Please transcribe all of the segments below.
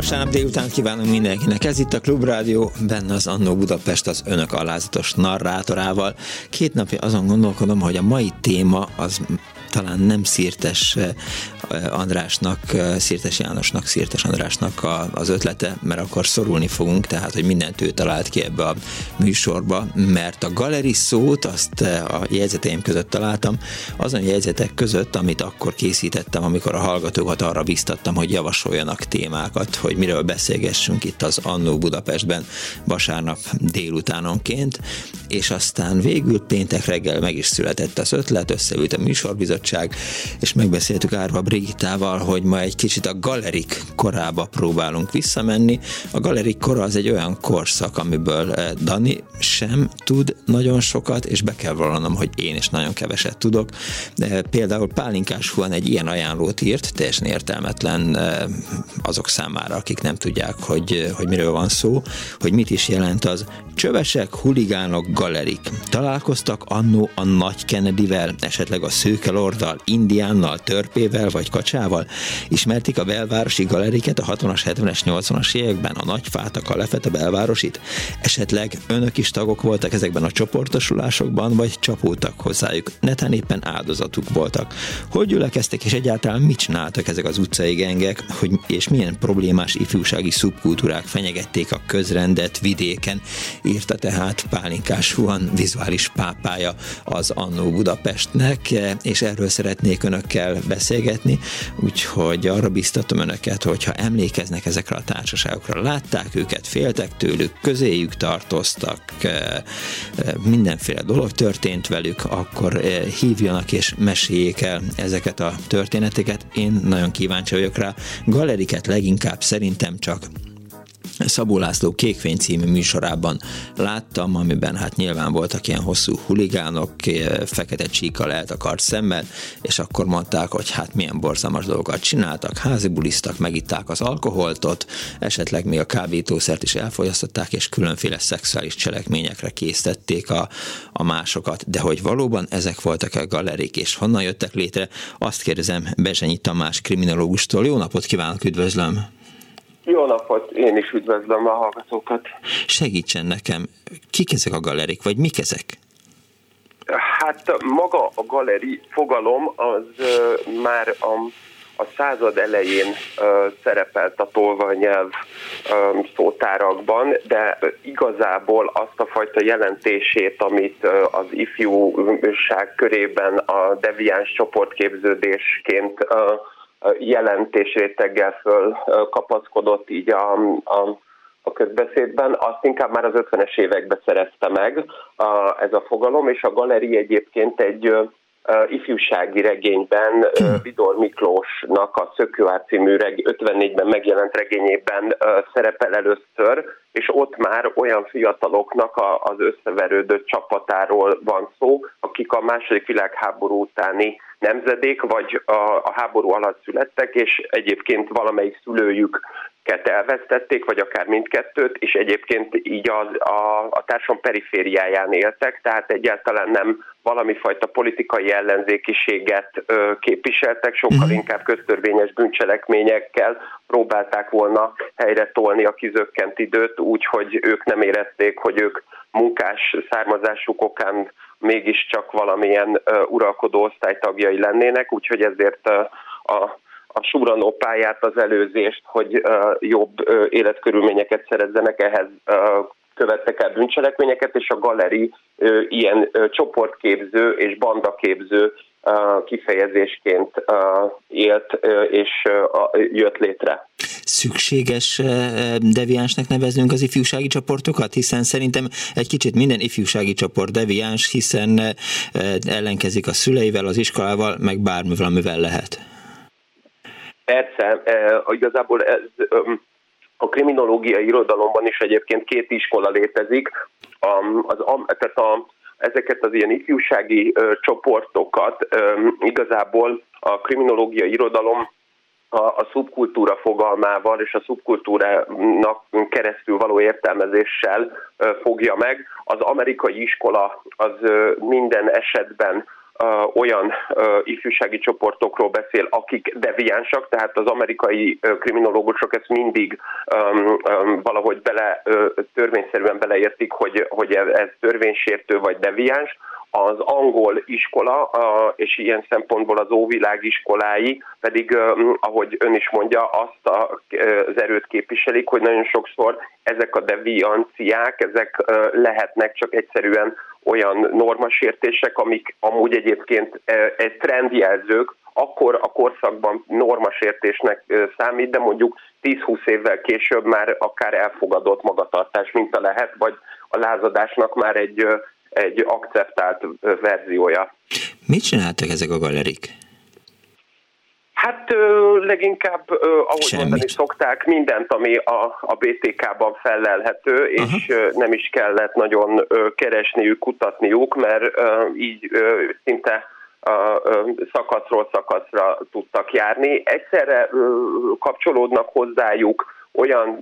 Vasárnap délután kívánunk mindenkinek. Ez itt a Klubrádió, benne az Annó Budapest az önök alázatos narrátorával. Két napja azon gondolkodom, hogy a mai téma az talán nem Szirtes Andrásnak, Szirtes Jánosnak, Szirtes Andrásnak az ötlete, mert akkor szorulni fogunk, tehát, hogy mindent ő talált ki ebbe a műsorba, mert a galeri szót azt a jegyzeteim között találtam, azon jegyzetek között, amit akkor készítettem, amikor a hallgatókat arra biztattam, hogy javasoljanak témákat, hogy miről beszélgessünk itt az Annó Budapestben vasárnap délutánonként, és aztán végül péntek reggel meg is született az ötlet, összeült a műsorbizottság, és megbeszéltük Árva Brigitával, hogy ma egy kicsit a galerik korába próbálunk visszamenni. A galerik kora az egy olyan korszak, amiből eh, Dani sem tud nagyon sokat, és be kell vallanom, hogy én is nagyon keveset tudok. Például Pálinkás Huan egy ilyen ajánlót írt, teljesen értelmetlen eh, azok számára, akik nem tudják, hogy, hogy miről van szó, hogy mit is jelent az csövesek, huligánok, galerik. Találkoztak annó a nagy Kennedyvel, esetleg a Szőke Lorddal, Indiánnal, Törpével vagy Kacsával? Ismertik a belvárosi galeriket a 60-as, 70-es, 80-as években, a nagy fátakkal lefett a belvárosit? Esetleg önök is tagok voltak ezekben a csoportosulásokban, vagy csapultak hozzájuk? Netán éppen áldozatuk voltak. Hogy gyülekeztek, és egyáltalán mit csináltak ezek az utcai gengek, hogy, és milyen problémás ifjúsági szubkultúrák fenyegették a közrendet vidéken, írta tehát Pálinkás Huan vizuális pápája az Annó Budapestnek, és erről szeretnék önökkel beszélgetni, úgyhogy arra biztatom önöket, hogyha emlékeznek ezekre a társaságokra, látták őket, féltek tőlük, közéjük tartoztak, mindenféle dolog történt velük, akkor hívjanak és meséljék el ezeket a történeteket. Én nagyon kíváncsi vagyok rá. Galeriket leginkább szerintem csak Szabó László Kékfény című műsorában láttam, amiben hát nyilván voltak ilyen hosszú huligánok, eh, fekete csíkkal eltakart szemmel, és akkor mondták, hogy hát milyen borzalmas dolgokat csináltak, házibuliztak, megitták az alkoholtot, esetleg még a kábítószert is elfogyasztották, és különféle szexuális cselekményekre készítették a, a másokat. De hogy valóban ezek voltak a galerik, és honnan jöttek létre, azt kérdezem Bezsenyi Tamás kriminológustól. Jó napot kívánok, üdvözlöm! Jó napot, én is üdvözlöm a hallgatókat. Segítsen nekem, kik ezek a galerik, vagy mik ezek? Hát maga a galeri fogalom az uh, már a, a század elején uh, szerepelt a tolvanyelv um, szótárakban, de igazából azt a fajta jelentését, amit uh, az ifjúság körében a deviáns csoportképződésként uh, jelentésréteggel föl kapaszkodott így a, a, a közbeszédben, azt inkább már az 50-es években szerezte meg a, ez a fogalom, és a galeri egyébként egy ifjúsági regényben uh, Vidor Miklósnak a Szökőár című reg- 54-ben megjelent regényében szerepel először, és ott már olyan fiataloknak a, az összeverődött csapatáról van szó, akik a második világháború utáni nemzedék, vagy a, a háború alatt születtek, és egyébként valamelyik szülőjük elvesztették, vagy akár mindkettőt, és egyébként így a, a, a társam perifériáján éltek, tehát egyáltalán nem valami fajta politikai ellenzékiséget ö, képviseltek, sokkal uh-huh. inkább köztörvényes bűncselekményekkel próbálták volna helyre tolni a kizökkent időt, úgy, hogy ők nem érezték, hogy ők munkás származásuk okán mégiscsak valamilyen uralkodó osztálytagjai lennének, úgyhogy ezért a a suranó pályát, az előzést, hogy jobb életkörülményeket szerezzenek, ehhez követtek el bűncselekményeket, és a galeri ilyen csoportképző és bandaképző kifejezésként élt és jött létre. Szükséges deviánsnak neveznünk az ifjúsági csoportokat? Hiszen szerintem egy kicsit minden ifjúsági csoport deviáns, hiszen ellenkezik a szüleivel, az iskolával, meg bármivel, amivel lehet. Persze, igazából ez a kriminológiai irodalomban is egyébként két iskola létezik. Az, tehát a, ezeket az ilyen ifjúsági csoportokat igazából a kriminológiai irodalom a, a szubkultúra fogalmával és a szubkultúrának keresztül való értelmezéssel fogja meg. Az amerikai iskola az minden esetben olyan ifjúsági csoportokról beszél, akik deviánsak, tehát az amerikai kriminológusok ezt mindig valahogy bele, törvényszerűen beleértik, hogy, hogy ez törvénysértő vagy deviáns, az angol iskola, és ilyen szempontból az óvilág iskolái pedig, ahogy ön is mondja, azt az erőt képviselik, hogy nagyon sokszor ezek a devianciák, ezek lehetnek csak egyszerűen olyan normasértések, amik amúgy egyébként egy trendjelzők, akkor a korszakban normasértésnek számít, de mondjuk 10-20 évvel később már akár elfogadott magatartás minta lehet, vagy a lázadásnak már egy egy akceptált verziója. Mit csináltak ezek a galerik? Hát leginkább, ahogy Semmit. mondani szokták, mindent, ami a, a BTK-ban felelhető, és Aha. nem is kellett nagyon keresniük, kutatniuk, mert így szinte szakaszról szakaszra tudtak járni. Egyszerre kapcsolódnak hozzájuk olyan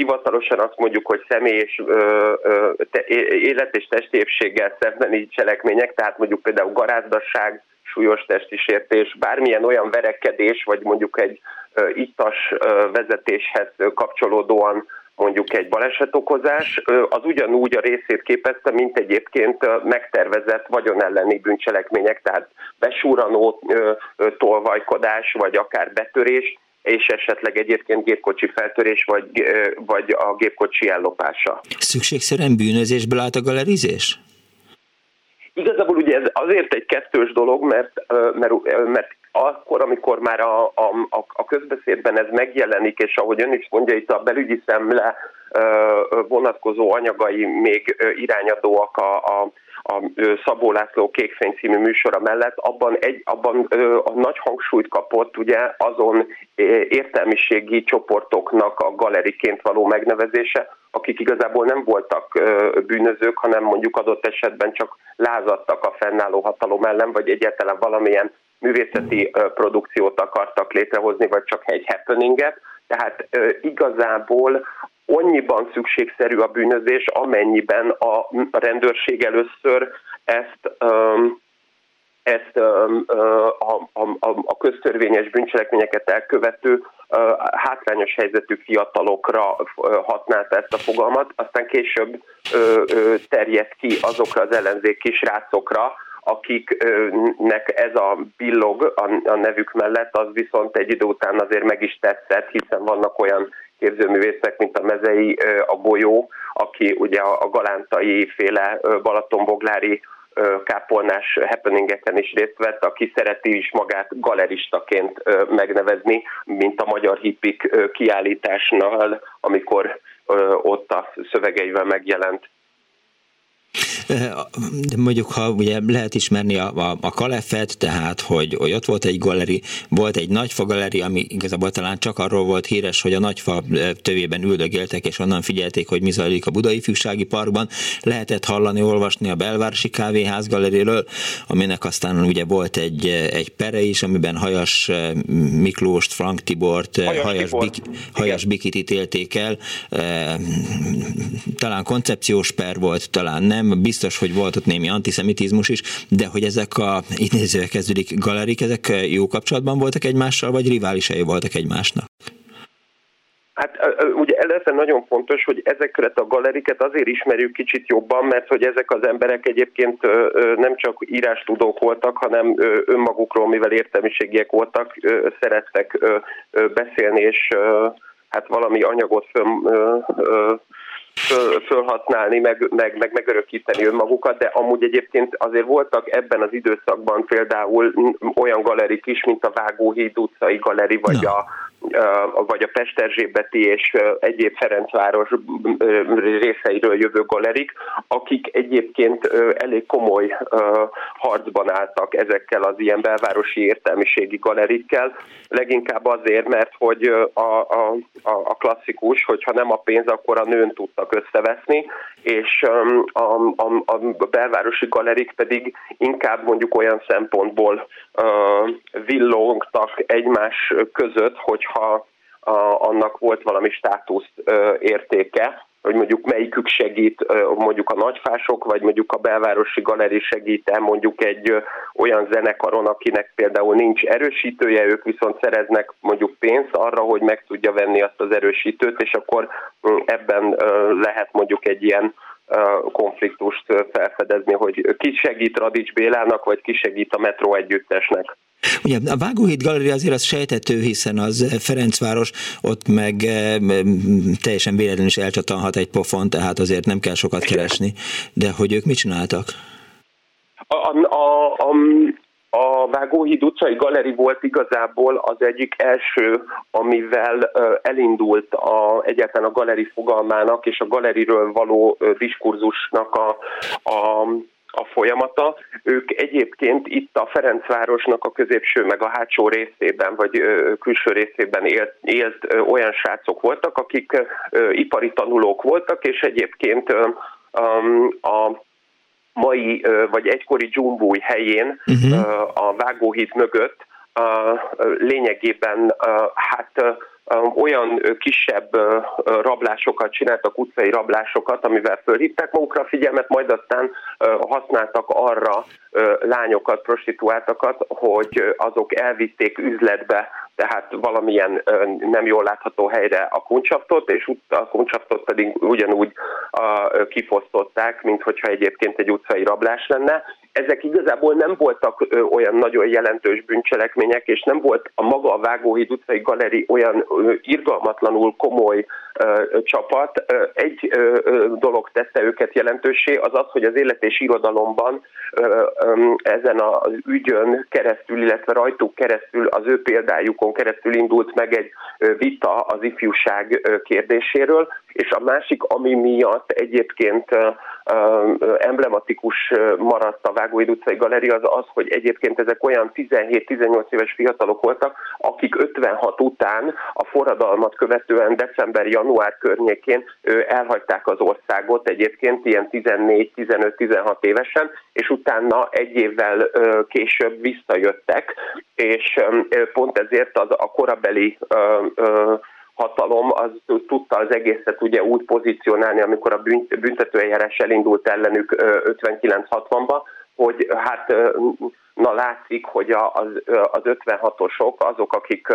hivatalosan azt mondjuk, hogy személy és ö, ö, te, élet és testépséggel szembeni cselekmények, tehát mondjuk például garázdasság, súlyos testi sértés, bármilyen olyan verekedés, vagy mondjuk egy ö, ittas ö, vezetéshez kapcsolódóan mondjuk egy balesetokozás, az ugyanúgy a részét képezte, mint egyébként megtervezett vagyon elleni bűncselekmények, tehát besúranó tolvajkodás, vagy akár betörés, és esetleg egyébként gépkocsi feltörés, vagy, vagy a gépkocsi ellopása. Szükségszerűen bűnözésből állt a galerizés? Igazából ugye ez azért egy kettős dolog, mert, mert, mert akkor, amikor már a, a, a közbeszédben ez megjelenik, és ahogy ön is mondja, itt a belügyi szemle vonatkozó anyagai még irányadóak a, a a Szabó László Kékfény című műsora mellett, abban, egy, abban a nagy hangsúlyt kapott ugye azon értelmiségi csoportoknak a galeriként való megnevezése, akik igazából nem voltak bűnözők, hanem mondjuk adott esetben csak lázadtak a fennálló hatalom ellen, vagy egyáltalán valamilyen művészeti produkciót akartak létrehozni, vagy csak egy happeninget. Tehát igazából annyiban szükségszerű a bűnözés, amennyiben a rendőrség először ezt ezt a, a, a köztörvényes bűncselekményeket elkövető hátrányos helyzetű fiatalokra használta ezt a fogalmat, aztán később terjedt ki azokra az ellenzéki srácokra, akiknek ez a billog a, nevük mellett, az viszont egy idő után azért meg is tetszett, hiszen vannak olyan képzőművészek, mint a Mezei, a Bolyó, aki ugye a galántai féle Balatonboglári kápolnás happeningeken is részt vett, aki szereti is magát galeristaként megnevezni, mint a magyar hippik kiállításnál, amikor ott a szövegeivel megjelent de mondjuk, ha ugye lehet ismerni a, a, a Kalefet, tehát, hogy, hogy ott volt egy galeri, volt egy nagyfa galeri, ami igazából talán csak arról volt híres, hogy a nagyfa tövében üldögéltek, és onnan figyelték, hogy mi zajlik a Budai Fűsági Parkban. Lehetett hallani, olvasni a Belvárosi Kávéház galeriről, aminek aztán ugye volt egy, egy pere is, amiben Hajas Miklóst, Frank Tibort, Hajas, Hajas, Bik, Hajas Bikit ítélték el. Talán koncepciós per volt, talán nem, nem, biztos, hogy volt ott némi antiszemitizmus is, de hogy ezek a idézőek kezdődik galerik, ezek jó kapcsolatban voltak egymással, vagy riválisai voltak egymásnak? Hát ugye először nagyon fontos, hogy ezeket a galeriket azért ismerjük kicsit jobban, mert hogy ezek az emberek egyébként nem csak írástudók voltak, hanem önmagukról, mivel értelmiségiek voltak, szerettek beszélni, és hát valami anyagot föl, föl, fölhasználni, meg, meg, meg megörökíteni önmagukat, de amúgy egyébként azért voltak ebben az időszakban például olyan galerik is, mint a Vágóhíd utcai galeri, vagy a vagy a Pesterzsébeti és egyéb Ferencváros részeiről jövő galerik, akik egyébként elég komoly harcban álltak ezekkel az ilyen belvárosi értelmiségi galerikkel, leginkább azért, mert hogy a, a, a klasszikus, hogyha nem a pénz, akkor a nőn tudtak összeveszni, és a, a, a belvárosi galerik pedig inkább mondjuk olyan szempontból villogtak egymás között, hogyha annak volt valami státusz értéke, hogy mondjuk melyikük segít, mondjuk a nagyfások, vagy mondjuk a belvárosi galeri segít mondjuk egy olyan zenekaron, akinek például nincs erősítője, ők viszont szereznek mondjuk pénzt arra, hogy meg tudja venni azt az erősítőt, és akkor ebben lehet mondjuk egy ilyen konfliktust felfedezni, hogy ki segít Radics Bélának, vagy ki segít a metró együttesnek. Ugye a Vágóhíd Galéria azért az sejtető, hiszen az Ferencváros ott meg teljesen véletlenül is elcsatanhat egy pofon, tehát azért nem kell sokat keresni. De hogy ők mit csináltak? A, a, a, a Vágóhíd utcai galeri volt igazából az egyik első, amivel elindult a, egyáltalán a galeri fogalmának és a galeriről való diskurzusnak a, a a folyamata. Ők egyébként itt a Ferencvárosnak a középső meg a hátsó részében, vagy külső részében élt, élt olyan srácok voltak, akik ipari tanulók voltak, és egyébként a mai vagy egykori Dzsumbúj helyén uh-huh. a Vágóhíd mögött lényegében hát olyan kisebb rablásokat csináltak, utcai rablásokat, amivel fölhívták magukra a figyelmet, majd aztán használtak arra lányokat, prostituáltakat, hogy azok elvitték üzletbe, tehát valamilyen nem jól látható helyre a kuncsaptot, és a kuncsaptot pedig ugyanúgy kifosztották, mint hogyha egyébként egy utcai rablás lenne. Ezek igazából nem voltak olyan nagyon jelentős bűncselekmények, és nem volt a maga a Vágóhíd utcai galeri olyan irgalmatlanul komoly csapat. Egy dolog tette őket jelentősé, az az, hogy az élet és irodalomban ezen az ügyön keresztül, illetve rajtuk keresztül, az ő példájukon keresztül indult meg egy vita az ifjúság kérdéséről, és a másik, ami miatt egyébként emblematikus maradt a Vágóid utcai galéria, az az, hogy egyébként ezek olyan 17-18 éves fiatalok voltak, akik 56 után a forradalmat követően december-január környékén elhagyták az országot egyébként ilyen 14-15-16 évesen, és utána egy évvel később visszajöttek, és pont ezért az a korabeli hatalom az tudta az egészet ugye úgy pozícionálni, amikor a büntetőeljárás elindult ellenük 59-60-ba, hogy hát na látszik, hogy az, az 56-osok, azok, akik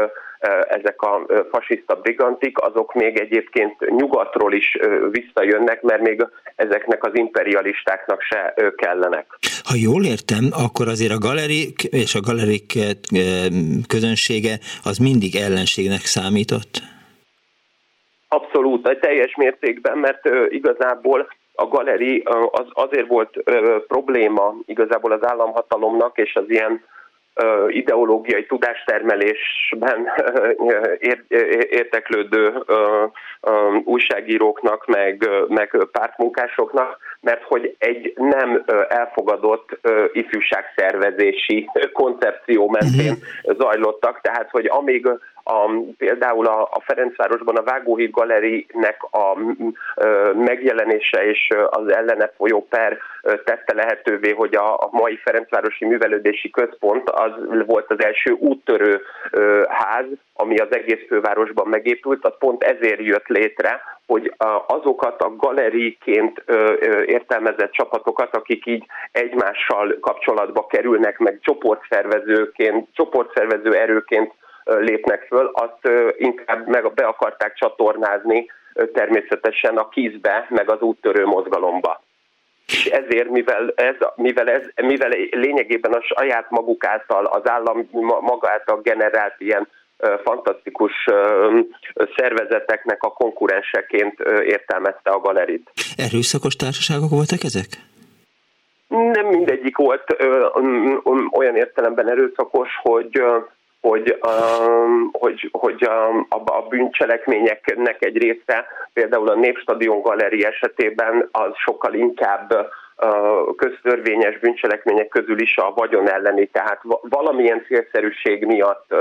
ezek a fasiszta brigantik, azok még egyébként nyugatról is visszajönnek, mert még ezeknek az imperialistáknak se kellenek. Ha jól értem, akkor azért a galerik és a galerik közönsége az mindig ellenségnek számított? Abszolút, egy teljes mértékben, mert igazából a galeri az azért volt probléma igazából az államhatalomnak és az ilyen ideológiai tudástermelésben érteklődő újságíróknak, meg, meg pártmunkásoknak, mert hogy egy nem elfogadott ifjúságszervezési koncepció mentén mhm. zajlottak, tehát hogy amíg a, például a, a Ferencvárosban a Vágóhíd Galerinek a a megjelenése és az ellene folyó per tette lehetővé, hogy a, a mai Ferencvárosi Művelődési Központ az volt az első úttörő ház, ami az egész fővárosban megépült, az pont ezért jött létre, hogy azokat a galeriként értelmezett csapatokat, akik így egymással kapcsolatba kerülnek, meg csoportszervezőként, csoportszervező erőként lépnek föl, azt inkább meg be akarták csatornázni természetesen a kízbe, meg az úttörő mozgalomba. És ezért, mivel ez, mivel ez mivel lényegében a saját maguk által, az állam maga által generált ilyen fantasztikus szervezeteknek a konkurenseként értelmezte a galerit. Erőszakos társaságok voltak ezek? Nem mindegyik volt olyan értelemben erőszakos, hogy hogy, um, hogy, hogy um, a, a bűncselekményeknek egy része, például a Népstadion Galeri esetében az sokkal inkább köztörvényes bűncselekmények közül is a vagyon elleni, tehát valamilyen célszerűség miatt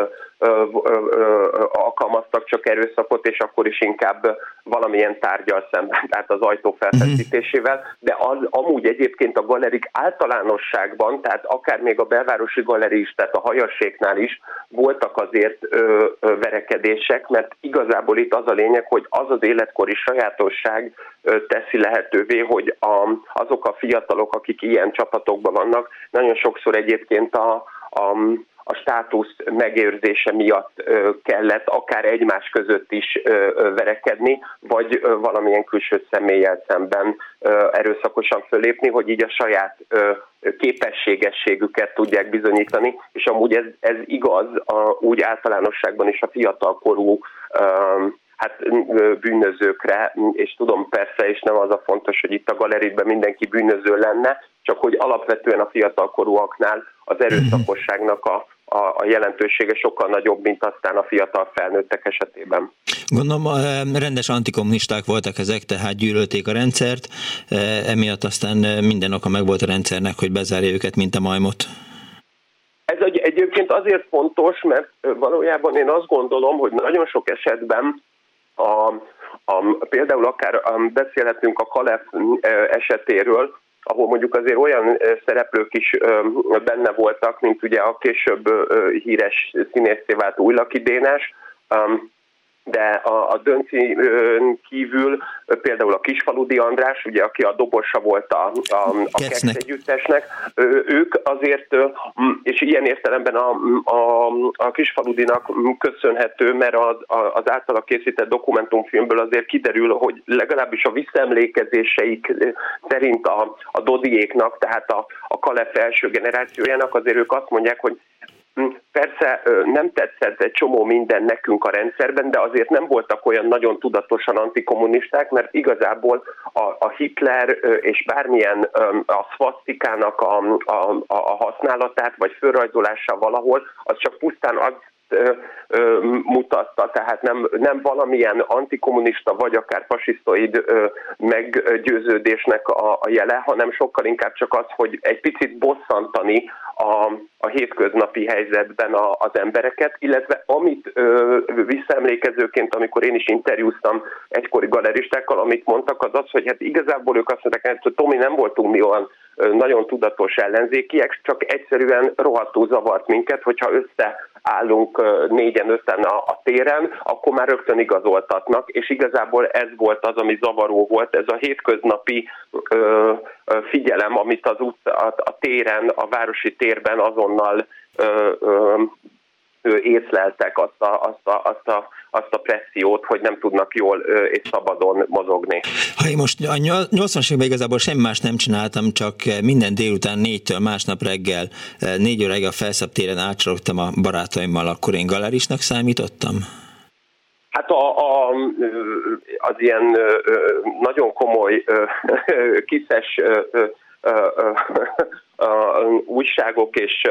alkalmaztak csak erőszakot, és akkor is inkább valamilyen tárgyal szemben, tehát az ajtó felfeszítésével, de az amúgy egyébként a galerik általánosságban, tehát akár még a belvárosi galeri is, tehát a hajaséknál is voltak azért ö, ö, verekedések, mert igazából itt az a lényeg, hogy az az életkori sajátosság ö, teszi lehetővé, hogy a, azok a fiatalok, akik ilyen csapatokban vannak, nagyon sokszor egyébként a, a a státusz megőrzése miatt kellett akár egymás között is verekedni, vagy valamilyen külső személlyel szemben erőszakosan fölépni, hogy így a saját képességességüket tudják bizonyítani, és amúgy ez, ez igaz a, úgy általánosságban is a fiatalkorú hát bűnözőkre, és tudom persze, és nem az a fontos, hogy itt a galeritben mindenki bűnöző lenne, csak hogy alapvetően a fiatalkorúaknál az erőszakosságnak a, a, a jelentősége sokkal nagyobb, mint aztán a fiatal felnőttek esetében. Gondolom, rendes antikommunisták voltak ezek, tehát gyűlölték a rendszert, emiatt aztán minden oka meg volt a rendszernek, hogy bezárja őket, mint a majmot. Ez egy, egyébként azért fontos, mert valójában én azt gondolom, hogy nagyon sok esetben a, a, például akár beszélhetünk a Kalef esetéről, ahol mondjuk azért olyan szereplők is benne voltak, mint ugye a később híres színészé vált Újlaki Dénes, de a, a Dönci kívül például a Kisfaludi András, ugye, aki a dobosa volt a, a, a Kex együttesnek, ők azért, és ilyen értelemben a, a, a Kisfaludinak köszönhető, mert az, az általa készített dokumentumfilmből azért kiderül, hogy legalábbis a visszaemlékezéseik szerint a, a Dodiéknak, tehát a, a Kalef első generációjának azért ők azt mondják, hogy persze nem tetszett egy csomó minden nekünk a rendszerben, de azért nem voltak olyan nagyon tudatosan antikommunisták, mert igazából a, a Hitler és bármilyen a szvasztikának a, a, a használatát vagy fölrajzolása valahol, az csak pusztán az mutatta, tehát nem, nem valamilyen antikommunista vagy akár fasisztoid meggyőződésnek a, a jele, hanem sokkal inkább csak az, hogy egy picit bosszantani a, a hétköznapi helyzetben a, az embereket, illetve amit ö, visszaemlékezőként, amikor én is interjúztam egykori galeristákkal, amit mondtak, az az, hogy hát igazából ők azt mondták, hogy Tomi nem voltunk mi olyan nagyon tudatos ellenzékiek, csak egyszerűen rohadtul zavart minket, hogyha összeállunk négyen öten a, a téren, akkor már rögtön igazoltatnak, és igazából ez volt az, ami zavaró volt, ez a hétköznapi ö, figyelem, amit az út, a, a téren, a városi térben azonnal ö, ö, észleltek azt a, azt, a, azt, a, azt a pressziót, hogy nem tudnak jól és szabadon mozogni. Ha én most a 80-as években igazából semmi más nem csináltam, csak minden délután négytől másnap reggel, négy óra reggel a téren átcsalogtam a barátaimmal, akkor én galerisnak számítottam? Hát a, a, az ilyen nagyon komoly kiszes újságok és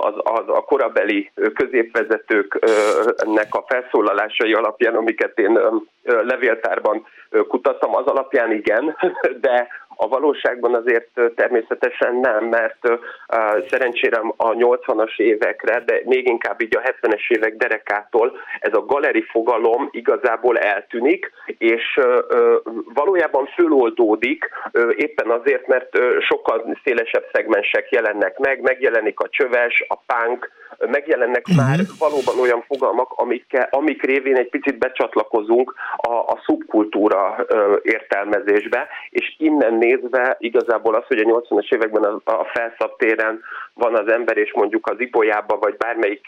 az, az, a korabeli középvezetőknek a felszólalásai alapján, amiket én levéltárban kutattam, az alapján igen, de a valóságban azért természetesen nem, mert szerencsére a 80-as évekre, de még inkább így a 70-es évek derekától ez a galeri fogalom igazából eltűnik, és valójában föloldódik éppen azért, mert sokkal szélesebb szegmensek jelennek meg, megjelenik a csöves, a punk, megjelennek uh-huh. már valóban olyan fogalmak, amik, amik révén egy picit becsatlakozunk a, a szubkultúra értelmezésbe, és innen nézve igazából az, hogy a 80-as években a, a felszabtéren van az ember, és mondjuk az Ibolyába, vagy bármelyik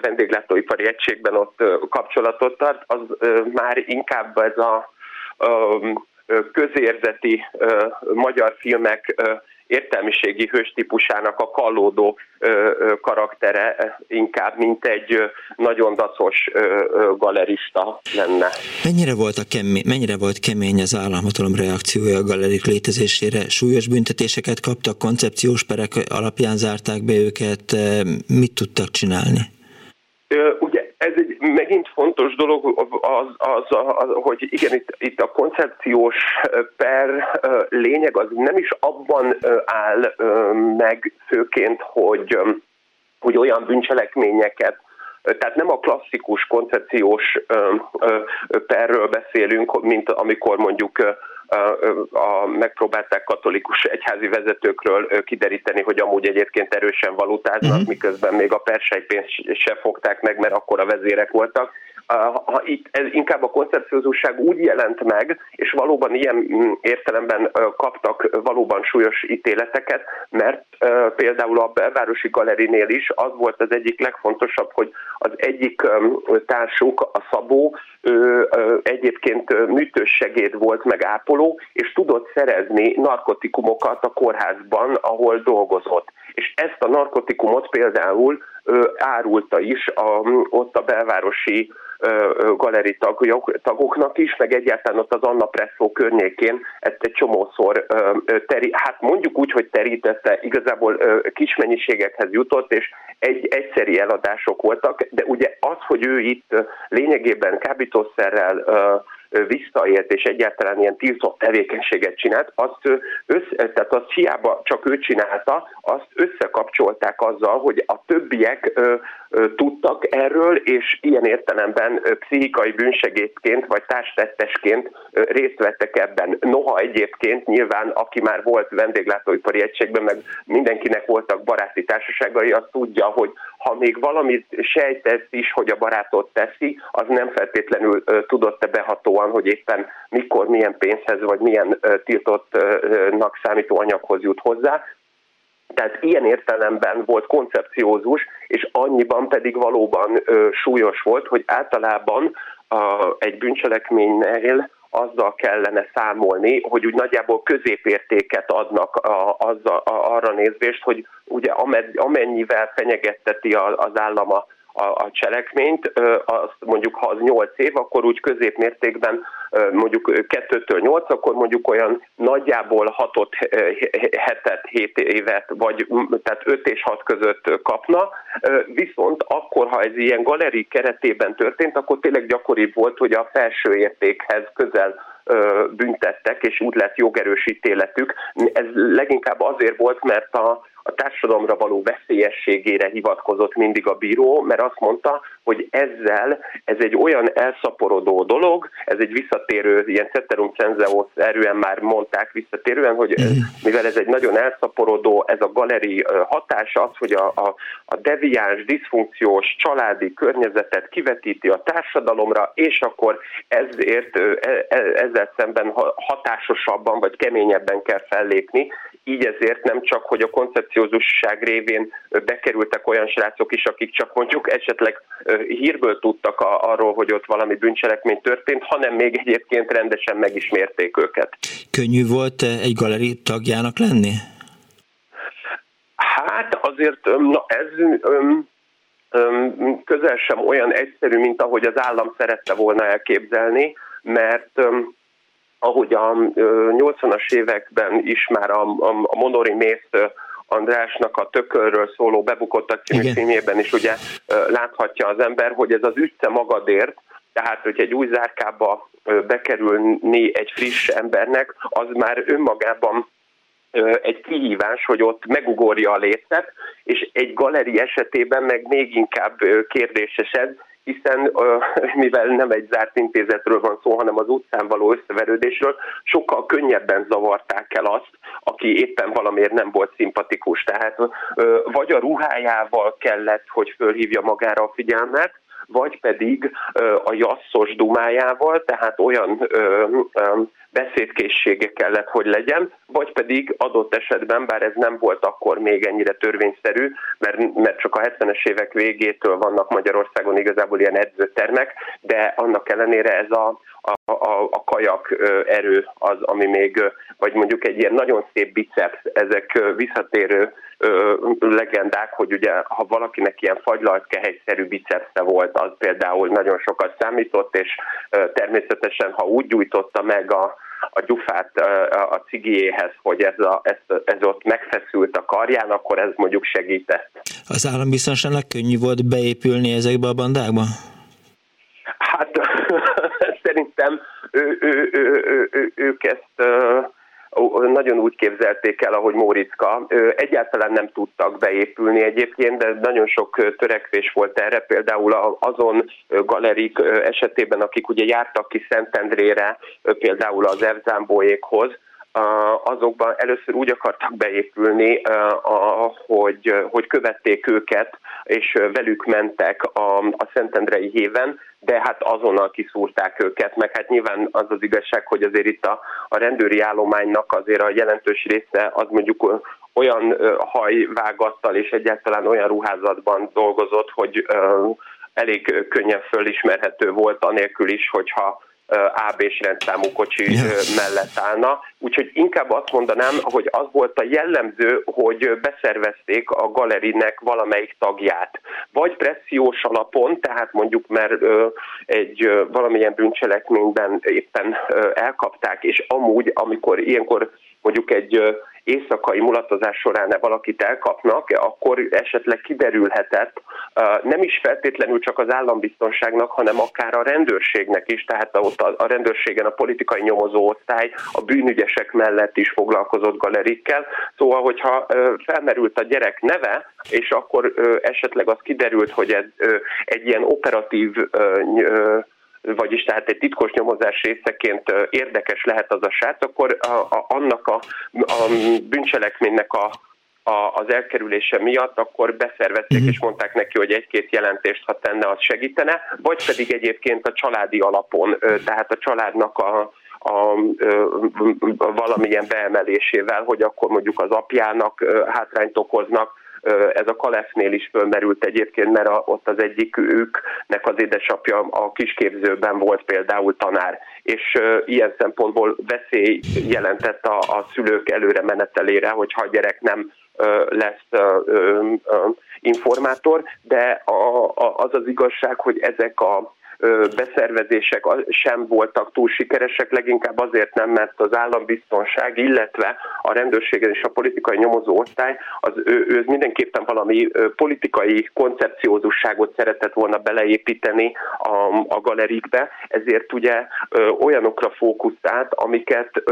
vendéglátóipari egységben ott kapcsolatot tart, az már inkább ez a közérzeti magyar filmek értelmiségi hős típusának a kallódó karaktere inkább, mint egy nagyon dacos galerista lenne. Mennyire volt, a kemény, mennyire volt kemény az államhatalom reakciója a galerik létezésére? Súlyos büntetéseket kaptak, koncepciós perek alapján zárták be őket, mit tudtak csinálni? Egy megint fontos dolog, az, az, az, hogy igen, itt, itt a koncepciós per lényeg az nem is abban áll meg főként, hogy, hogy olyan bűncselekményeket tehát nem a klasszikus koncepciós perről beszélünk, mint amikor mondjuk a, megpróbálták katolikus egyházi vezetőkről kideríteni, hogy amúgy egyébként erősen valutáznak, uh-huh. miközben még a persejpénzt se fogták meg, mert akkor a vezérek voltak ha itt ez inkább a koncepciózusság úgy jelent meg, és valóban ilyen mm, értelemben kaptak valóban súlyos ítéleteket, mert például a belvárosi galerinél is az volt az egyik legfontosabb, hogy az egyik társuk, a Szabó, ő egyébként műtős segéd volt, meg ápoló, és tudott szerezni narkotikumokat a kórházban, ahol dolgozott. És ezt a narkotikumot például árulta is a, ott a belvárosi galeri tagoknak is, meg egyáltalán ott az Anna Presszó környékén ezt egy csomószor teri, hát mondjuk úgy, hogy terítette, igazából kis mennyiségekhez jutott, és egy egyszeri eladások voltak, de ugye az, hogy ő itt lényegében kábítószerrel visszaélt és egyáltalán ilyen tiltott tevékenységet csinált, azt, össze, tehát azt hiába csak ő csinálta, azt összekapcsolták azzal, hogy a többiek tudtak erről, és ilyen értelemben pszichikai bűnsegédként vagy társtettesként részt vettek ebben. Noha egyébként nyilván, aki már volt vendéglátóipari egységben, meg mindenkinek voltak baráti társaságai, az tudja, hogy ha még valamit sejtett is, hogy a barátot teszi, az nem feltétlenül tudott-e behatóan, hogy éppen mikor, milyen pénzhez, vagy milyen tiltottnak számító anyaghoz jut hozzá. Tehát ilyen értelemben volt koncepciózus, és annyiban pedig valóban ö, súlyos volt, hogy általában a, egy bűncselekménynél azzal kellene számolni, hogy úgy nagyjából középértéket adnak a, azzal, a, arra nézvést, hogy ugye amennyivel fenyegetteti az állam a a, cselekményt, azt mondjuk ha az 8 év, akkor úgy középmértékben mondjuk 2-től 8, akkor mondjuk olyan nagyjából 6-ot, 7-et, 7 évet, vagy tehát 5 és 6 között kapna, viszont akkor, ha ez ilyen galeri keretében történt, akkor tényleg gyakoribb volt, hogy a felső értékhez közel büntettek, és úgy lett jogerős ítéletük. Ez leginkább azért volt, mert a, a társadalomra való veszélyességére hivatkozott mindig a bíró, mert azt mondta, hogy ezzel ez egy olyan elszaporodó dolog, ez egy visszatérő, ilyen ceterum censeos erően már mondták visszatérően, hogy mivel ez egy nagyon elszaporodó, ez a galeri hatása az, hogy a, a, a deviáns, diszfunkciós családi környezetet kivetíti a társadalomra, és akkor ezért e, e, ezzel szemben hatásosabban vagy keményebben kell fellépni, így ezért nem csak, hogy a koncepciózusság révén bekerültek olyan srácok is, akik csak mondjuk esetleg hírből tudtak a, arról, hogy ott valami bűncselekmény történt, hanem még egyébként rendesen megismérték őket. Könnyű volt egy galeri tagjának lenni? Hát azért na ez közel sem olyan egyszerű, mint ahogy az állam szerette volna elképzelni, mert ahogy a 80-as években is már a, a, a Monori Mész Andrásnak a Tökölről szóló Bebukottak című Igen. filmjében is ugye láthatja az ember, hogy ez az ütce magadért, tehát, hogy egy új zárkába bekerülni egy friss embernek, az már önmagában egy kihívás, hogy ott megugorja a lécet, és egy galeri esetében meg még inkább kérdéses ez, hiszen mivel nem egy zárt intézetről van szó, hanem az utcán való összeverődésről, sokkal könnyebben zavarták el azt, aki éppen valamiért nem volt szimpatikus. Tehát vagy a ruhájával kellett, hogy fölhívja magára a figyelmet, vagy pedig a jasszos dumájával, tehát olyan beszédkészsége kellett, hogy legyen, vagy pedig adott esetben, bár ez nem volt akkor még ennyire törvényszerű, mert, mert csak a 70-es évek végétől vannak Magyarországon igazából ilyen edzőtermek, de annak ellenére ez a, a, a, a kajak erő az, ami még, vagy mondjuk egy ilyen nagyon szép biceps, ezek visszatérő legendák, hogy ugye ha valakinek ilyen fagylaltkehelyszerű bicepsze volt, az például nagyon sokat számított, és természetesen ha úgy gyújtotta meg a, a gyufát a cigiéhez, hogy ez, a, ez, ez ott megfeszült a karján, akkor ez mondjuk segített. Az állambiztonságnak könnyű volt beépülni ezekbe a bandákba? Hát szerintem ő, ő, ő, ő, ő, ők ezt nagyon úgy képzelték el, ahogy Móriczka. Egyáltalán nem tudtak beépülni egyébként, de nagyon sok törekvés volt erre, például azon galerik esetében, akik ugye jártak ki Szentendrére, például az Evzámbóékhoz, azokban először úgy akartak beépülni, hogy, hogy követték őket, és velük mentek a, a Szentendrei héven, de hát azonnal kiszúrták őket, meg hát nyilván az az igazság, hogy azért itt a, a rendőri állománynak azért a jelentős része az mondjuk olyan hajvágattal és egyáltalán olyan ruházatban dolgozott, hogy elég könnyen fölismerhető volt anélkül is, hogyha AB-s rendszámú kocsi mellett állna. Úgyhogy inkább azt mondanám, hogy az volt a jellemző, hogy beszervezték a galerinek valamelyik tagját. Vagy pressziós alapon, tehát mondjuk mert egy valamilyen bűncselekményben éppen elkapták, és amúgy, amikor ilyenkor mondjuk egy éjszakai mulatozás során valakit elkapnak, akkor esetleg kiderülhetett, nem is feltétlenül csak az állambiztonságnak, hanem akár a rendőrségnek is, tehát ott a rendőrségen a politikai nyomozó osztály a bűnügyesek mellett is foglalkozott galerikkel. Szóval, hogyha felmerült a gyerek neve, és akkor esetleg az kiderült, hogy ez egy ilyen operatív vagyis tehát egy titkos nyomozás részeként érdekes lehet az a srác, akkor a, a, annak a, a bűncselekménynek a a, az elkerülése miatt, akkor beszervezték uh-huh. és mondták neki, hogy egy-két jelentést, ha tenne, az segítene, vagy pedig egyébként a családi alapon, tehát a családnak a, a, a valamilyen beemelésével, hogy akkor mondjuk az apjának hátrányt okoznak, ez a Kalefnél is fölmerült egyébként, mert a, ott az egyik őknek az édesapja a kisképzőben volt például tanár, és ilyen szempontból veszély jelentett a, a szülők előre menetelére, hogyha a gyerek nem lesz informátor, de az az igazság, hogy ezek a beszervezések sem voltak túl sikeresek, leginkább azért nem, mert az állambiztonság, illetve a rendőrségen és a politikai nyomozó osztály, az ő, ő mindenképpen valami politikai koncepciózusságot szeretett volna beleépíteni a, a galerikbe, ezért ugye olyanokra fókuszált, amiket,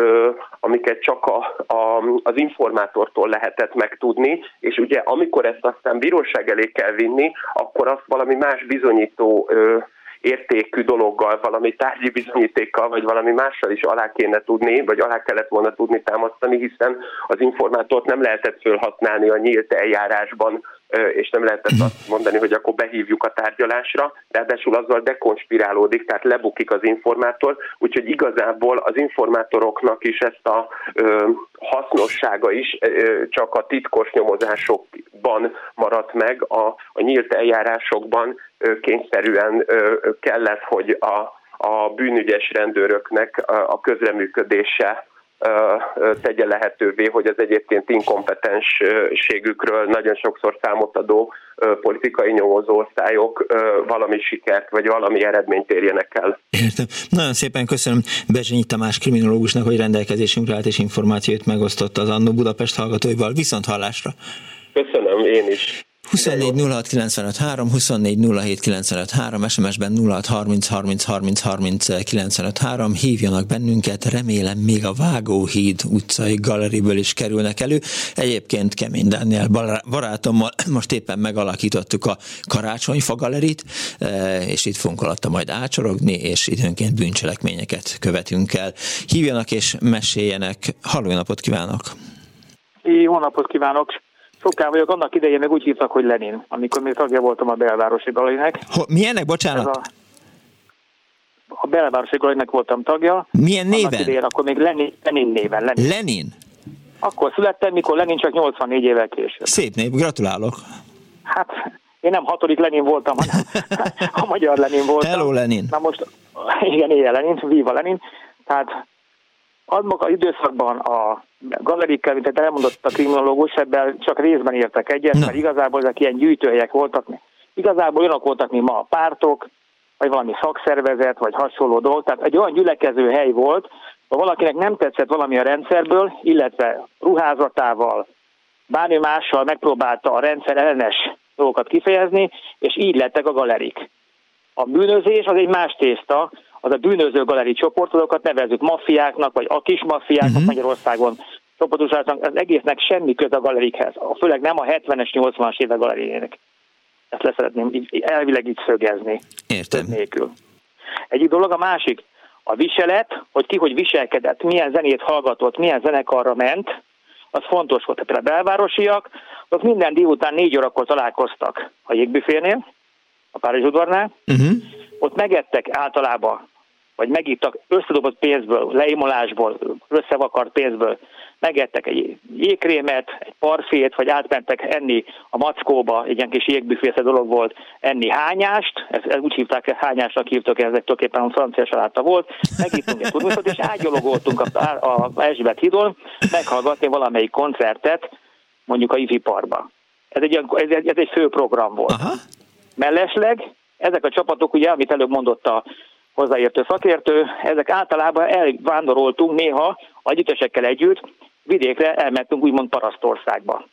amiket csak a, a, az informátortól lehetett megtudni, és ugye amikor ezt aztán bíróság elé kell vinni, akkor azt valami más bizonyító értékű dologgal, valami tárgyi bizonyítékkal, vagy valami mással is alá kéne tudni, vagy alá kellett volna tudni támasztani, hiszen az informátort nem lehetett felhasználni a nyílt eljárásban, és nem lehetett mhm. azt mondani, hogy akkor behívjuk a tárgyalásra, ráadásul azzal dekonspirálódik, tehát lebukik az informátor, úgyhogy igazából az informátoroknak is ezt a ö, hasznossága is ö, csak a titkos nyomozásokban maradt meg, a, a nyílt eljárásokban kényszerűen kellett, hogy a, a bűnügyes rendőröknek a közreműködése tegye lehetővé, hogy az egyébként inkompetensségükről nagyon sokszor számot adó politikai nyomozóosztályok valami sikert vagy valami eredményt érjenek el. Értem. Nagyon szépen köszönöm Bezsényi Tamás kriminológusnak, hogy rendelkezésünkre állt és információt megosztott az Annó Budapest hallgatóival. Viszont hallásra! Köszönöm, én is. 24 06 95 3, 24 07 95 3, SMS-ben 06 30 30 30 30 95 3, hívjanak bennünket, remélem még a Vágóhíd utcai galeriből is kerülnek elő. Egyébként Kemény Dániel barátommal most éppen megalakítottuk a Karácsonyfa galerit, e, és itt fogunk alatta majd ácsorogni, és időnként bűncselekményeket követünk el. Hívjanak és meséljenek. Halló napot kívánok! Jó napot kívánok! Soká vagyok, annak idején meg úgy hívtak, hogy Lenin, amikor még tagja voltam a belvárosi galerinek. Milyennek, bocsánat? a, a belvárosi galerinek voltam tagja. Milyen néven? Idején, akkor még Lenin, Lenin néven. Lenin. Lenin? Akkor születtem, mikor Lenin csak 84 évvel később. Szép név, gratulálok. Hát én nem hatodik Lenin voltam, hanem a magyar Lenin voltam. Hello Lenin. Na most, igen, ilyen Lenin, Viva Lenin. Tehát annak az időszakban a galerikkel, mint elmondott a kriminológus, ebben csak részben értek egyet, mert igazából ezek ilyen gyűjtőhelyek voltak. Igazából olyanok voltak, mint ma a pártok, vagy valami szakszervezet, vagy hasonló dolog. Tehát egy olyan gyülekező hely volt, Ha valakinek nem tetszett valami a rendszerből, illetve ruházatával, bármi mással megpróbálta a rendszer ellenes dolgokat kifejezni, és így lettek a galerik. A bűnözés az egy más tészta, az a bűnöző galeri csoportokat nevezzük maffiáknak, vagy a kis maffiáknak uh-huh. Magyarországon csoportosulásnak, az egésznek semmi köze a galerikhez. Főleg nem a 70-es, 80-as évek galeriének. Ezt leszeretném így, elvileg így szögezni. Értem. Nélkül. Egyik dolog, a másik, a viselet, hogy ki hogy viselkedett, milyen zenét hallgatott, milyen zenekarra ment, az fontos volt. Például a belvárosiak, azok minden délután négy órakor találkoztak a jégbüfénél, a Párizs udvarnál, uh-huh. ott megettek általában, vagy megittak összedobott pénzből, leimolásból, összevakart pénzből, megettek egy jégkrémet, egy parfét, vagy átmentek enni a mackóba, egy ilyen kis jégbüfésze dolog volt, enni hányást, ez, ez úgy hívták, hányásnak hívtak, ez egy tulajdonképpen a francia saláta volt, megittunk egy turnuszot, és ágyologoltunk a, a, a Esbet hídon, meghallgatni valamelyik koncertet, mondjuk a IFI parkba. Ez egy, ez, egy, ez egy fő program volt. Aha. Mellesleg ezek a csapatok, ugye, amit előbb mondott a hozzáértő szakértő, ezek általában elvándoroltunk néha együttesekkel együtt, vidékre elmentünk úgymond parasztországba.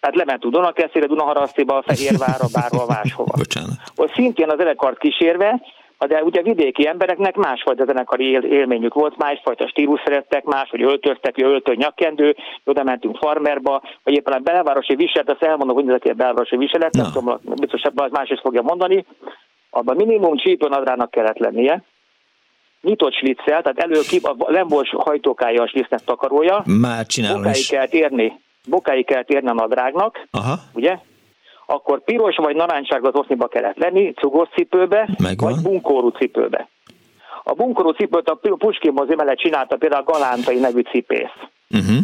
Tehát lementünk Dunakeszére, Dunaharasztiba, Fehérvárra, bárhol máshova. Bocsánat. Ott szintén az zenekart kísérve, de ugye vidéki embereknek másfajta zenekari él, élményük volt, másfajta stílus szerettek, máshogy öltöztek, öltő nyakkendő, oda mentünk farmerba, vagy éppen a belvárosi viselet, azt elmondom, hogy nézek a belvárosi viselet, no. nem tudom, biztos az más is fogja mondani, abban minimum csípőnadrának kellett lennie, nyitott sliccel, tehát elő nem volt hajtókája a slitznek takarója. Már csinálom bokáig is. kell térni, bokáig kell térni a nadrágnak, Aha. ugye? Akkor piros vagy narancságos oszniba kellett lenni, cugos cipőbe, Megvan. vagy bunkórú cipőbe. A bunkorú cipőt a Puskin mozi mellett csinálta például a Galántai nevű cipész. Uh-huh.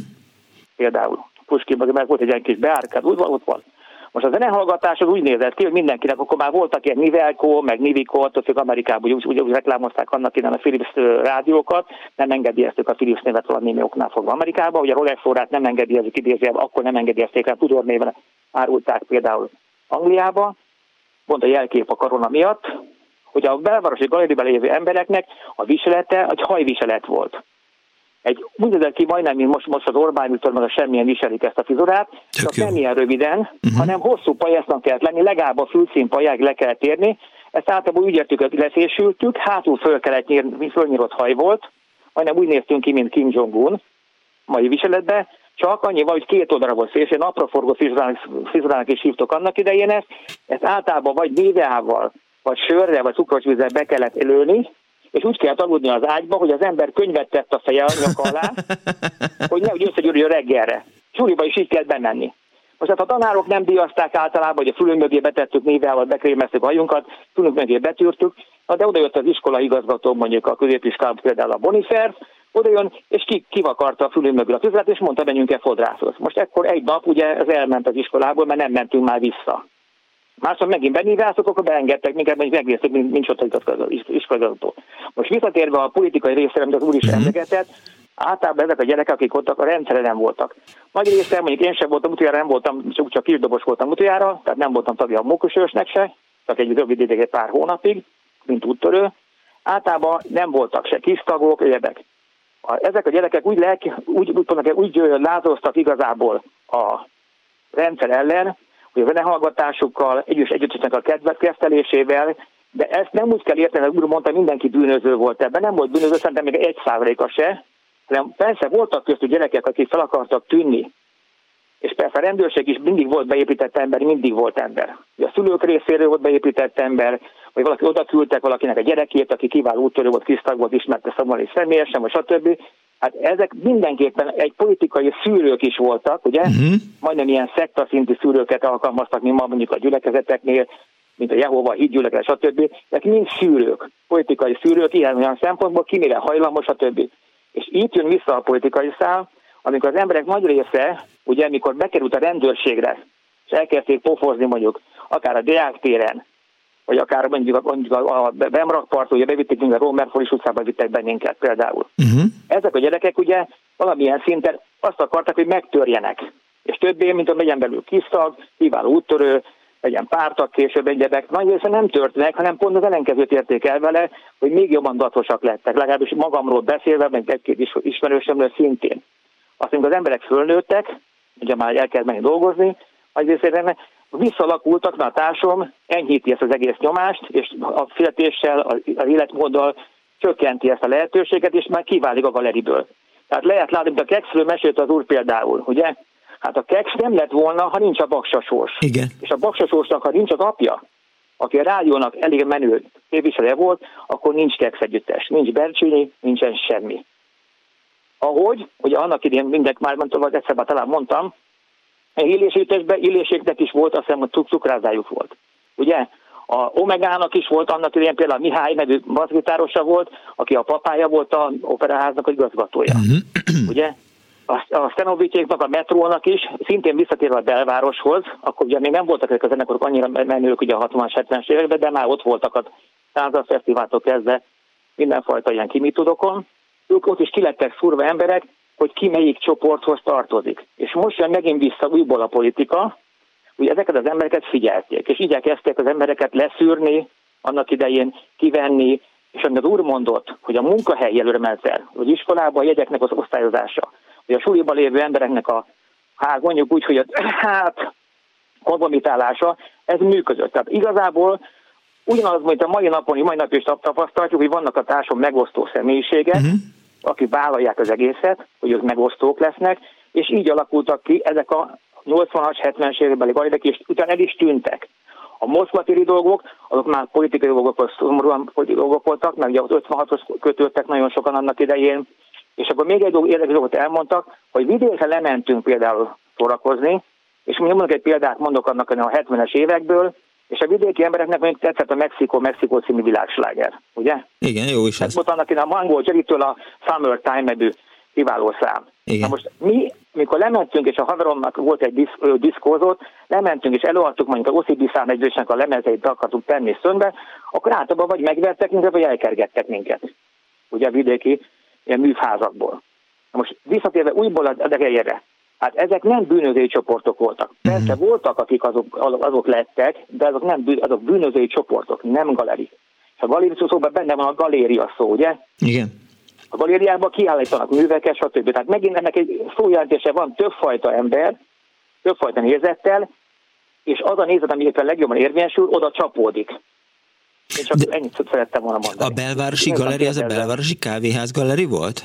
Például Puskin mozi mellett volt egy ilyen kis beárkád, úgy van, ott van. Most a zenehallgatás az úgy nézett ki, hogy mindenkinek, akkor már voltak ilyen Nivelco, meg Nivico, ott ők Amerikában úgy, úgy, úgy reklámozták annak innen a Philips rádiókat, nem engedélyeztük a Philips névet valami oknál fogva Amerikában, ugye a Rolex órát nem engedélyezik idézőjelben, akkor nem engedélyezték el, Tudor néven árulták például Angliába, pont a jelkép a korona miatt, hogy a belvárosi galériben lévő embereknek a viselete egy hajviselet volt egy úgy nézett ki majdnem, mint most, most az Orbán Viktor, meg a semmilyen viselik ezt a fizurát, csak nem ilyen röviden, uh-huh. hanem hosszú pajasznak kellett lenni, legalább a fülszín pajáig le kellett érni. Ezt általában úgy értük, hogy leszésültük, hátul föl kellett nyírni, fölnyírott haj volt, majdnem úgy néztünk ki, mint Kim Jong-un mai viseletbe, csak annyi hogy két oldalra volt szélső, napraforgó frizurának is hívtok annak idején ezt, ezt általában vagy médiával, vagy sörrel, vagy cukrosvízzel be kellett előni, és úgy kell aludni az ágyba, hogy az ember könyvet tett a feje a nyaka alá, hogy nehogy összegyűrjön reggelre. Suliba is így kell bemenni. Most hát a tanárok nem diaszták általában, hogy a fülünk mögé betettük nével, bekrémeztük a hajunkat, fülünk mögé betűrtük, de oda jött az iskola igazgató, mondjuk a középiskolában például a Bonifer, oda jön, és ki, kivakarta a fülünk mögül a füzet, és mondta, menjünk-e fodrászhoz. Most ekkor egy nap ugye ez elment az iskolából, mert nem mentünk már vissza. Máskor megint benyívászok, akkor beengedtek minket, hogy megnéztük, mint ott az iskolazató. Most visszatérve a politikai részre, amit az úr is mm-hmm. emlegetett, általában ezek a gyerekek, akik ott a rendszere nem voltak. Nagy része, mondjuk én sem voltam utoljára, nem voltam, csak, csak kisdobos voltam utoljára, tehát nem voltam tagja a mókusősnek se, csak egy rövid ideig, egy pár hónapig, mint úttörő. Általában nem voltak se kis tagok, egyebek. Ezek a gyerekek úgy, lelki, úgy, úgy, úgy, úgy lázoztak igazából a rendszer ellen, hogy a zenehallgatásukkal, együtt együttesnek a kedvekesztelésével, de ezt nem úgy kell érteni, hogy úr mondta, mindenki bűnöző volt ebben, nem volt bűnöző, szerintem még egy százaléka se, hanem persze voltak köztük gyerekek, akik fel akartak tűnni, és persze a rendőrség is mindig volt beépített ember, mindig volt ember. A szülők részéről volt beépített ember, vagy valaki oda küldtek valakinek a gyerekét, aki kiváló úttörő volt, kisztag volt, ismerte szabadon személyesen, vagy stb. Hát ezek mindenképpen egy politikai szűrők is voltak, ugye? Uh-huh. Majdnem ilyen szekta szintű szűrőket alkalmaztak, mint ma mondjuk a gyülekezeteknél, mint a Jehova, hídgyülekezet, stb. Ezek mind szűrők, politikai szűrők, ilyen olyan szempontból, ki mire hajlamos, stb. És itt jön vissza a politikai szál, amikor az emberek nagy része, ugye, amikor bekerült a rendőrségre, és elkezdték pofozni mondjuk, akár a Deák téren, vagy akár mondjuk, mondjuk a, a Bemrakpart, ugye bevitték minket a Rómerfolis utcába vittek bennünket például. Uh-huh. Ezek a gyerekek ugye valamilyen szinten azt akartak, hogy megtörjenek. És többé, mint a megyen belül kisztag, kiváló úttörő, legyen pártak, később egyebek. Nagy része nem történnek, hanem pont az ellenkezőt érték el vele, hogy még jobban datosak lettek, legalábbis magamról beszélve, meg egy-két ismerősömről szintén. Azt, amikor az emberek fölnőttek, ugye már el kell menni dolgozni, részében visszalakultak, mert a társam enyhíti ezt az egész nyomást, és a fizetéssel, az életmóddal csökkenti ezt a lehetőséget, és már kiválik a galeriből. Tehát lehet látni, hogy a kekszről mesélt az úr például, ugye? Hát a keksz nem lett volna, ha nincs a baksasors. Igen. És a baksasorsnak, ha nincs az apja, aki a rádiónak elég menő képviselő volt, akkor nincs keksz együttes. Nincs Bercsényi, nincsen semmi. Ahogy, ugye annak idén mindenki már mondtam, vagy egyszer talán mondtam, Illésítésben illéséknek is volt, azt hiszem, hogy cukrázájuk volt. Ugye? A Omegának is volt annak idején például Mihály nevű baszgitárosa volt, aki a papája volt a operaháznak a igazgatója. Uh-huh. Ugye? A, a Stenovicséknak, a metrónak is, szintén visszatérve a belvároshoz, akkor ugye még nem voltak ezek a zenekarok annyira menők ugye a 60-as, 70-es években, de már ott voltak a Százas Fesztiváltól kezdve mindenfajta ilyen kimitudokon. Ők ott is kilettek szurva emberek, hogy ki melyik csoporthoz tartozik. És most jön megint vissza újból a politika, hogy ezeket az embereket figyelték, és igyekezték az embereket leszűrni, annak idején kivenni, és amit az úr mondott, hogy a munkahely jelölmezel, hogy iskolában a jegyeknek az osztályozása, hogy a suliban lévő embereknek a, hát mondjuk úgy, hogy a, hát konformitálása, ez működött. Tehát igazából ugyanaz, mint a mai napon, mai nap is tapasztaljuk, hogy vannak a társadalom megosztó személyiségek, uh-huh akik vállalják az egészet, hogy ők megosztók lesznek, és így alakultak ki ezek a 80-as, 70-es évekbeli gajdek, és utána el is tűntek. A moszkvatéri dolgok, azok már politikai dolgok, szomorúan politikai dolgok voltak, mert ugye az 56-os kötődtek nagyon sokan annak idején, és akkor még egy érdekes dolgot elmondtak, hogy vidékre lementünk például szórakozni, és mondjuk egy példát mondok annak a 70-es évekből, és a vidéki embereknek mondjuk tetszett a Mexikó, Mexikó című világsláger, ugye? Igen, jó is ez. Volt annak a Mango Jerry-től a Time nevű kiváló szám. Igen. Na most mi, mikor lementünk, és a haveromnak volt egy disz, diszkózott, lementünk, és előadtuk mondjuk a OCD számegyzősnek a lemezeit akartuk tenni szönbe, akkor általában vagy megvertek minket, vagy elkergettek minket. Ugye a vidéki ilyen műfházakból. Na most visszatérve újból a degelyére, Hát ezek nem bűnözői csoportok voltak. Mhm. Persze mm. voltak, akik azok, azok lettek, de azok nem azok bűnözői csoportok, nem galeri. És a galéri szóban benne van a galéria szó, ugye? Igen. A galériában kiállítanak műveket, stb. Tehát megint ennek egy szójelentése van többfajta ember, többfajta nézettel, és az a nézet, ami éppen legjobban érvényesül, oda csapódik. Én csak de ennyit szerettem volna mondani. A belvárosi galéria, az a belvárosi kávéház galeri volt?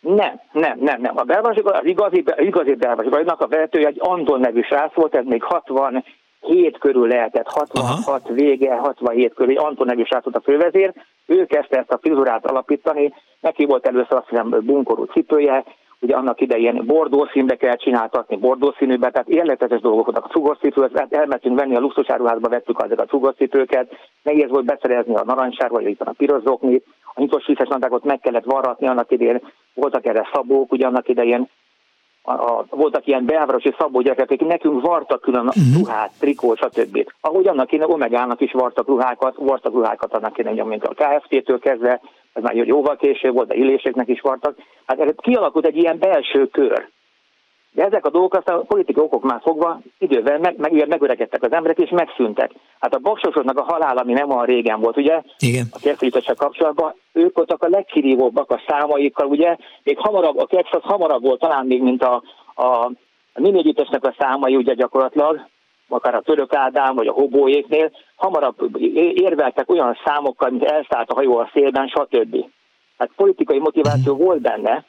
Nem, nem, nem, nem. A belvárosi, az igazi, igazi belvárosi a vezetője egy Anton nevű srác volt, ez még 67 körül lehetett, 66 Aha. vége, 67 körül, egy Anton nevű srác volt a fővezér, ő kezdte ezt a frizurát alapítani, neki volt először azt hiszem bunkorú cipője, ugye annak idején bordó színbe kell csináltatni, bordó színűbe, tehát életetes dolgok voltak. A cugorcipőt, elmentünk venni a luxusáruházba, vettük azokat a cugorcipőket, nehéz volt beszerezni a narancsár, vagy itt a piros síszes nadrágot meg kellett varratni annak idején, voltak erre szabók, ugye annak idején a, a, voltak ilyen belvárosi szabó gyerekek, akik nekünk vartak külön uh-huh. ruhát, trikó, stb. Ahogy annak kéne Omegának is vartak ruhákat, vartak ruhákat annak kéne, mint a KFT-től kezdve, ez már jóval később volt, de illéseknek is vartak. Hát kialakult egy ilyen belső kör. De ezek a dolgok aztán a politikai okoknál fogva idővel meg, meg, megöregedtek az emberek, és megszűntek. Hát a baksosoknak a halál, ami nem olyan régen volt, ugye? Igen. A kertfűtössel kapcsolatban, ők voltak a legkirívóbbak a számaikkal, ugye? Még hamarabb, a az hamarabb volt talán még, mint a, a, a miniegyüttesnek a számai, ugye gyakorlatilag, akár a török Ádám, vagy a hobóéknél, hamarabb érveltek olyan számokkal, mint elszállt a hajó a szélben, stb. Hát politikai motiváció volt benne,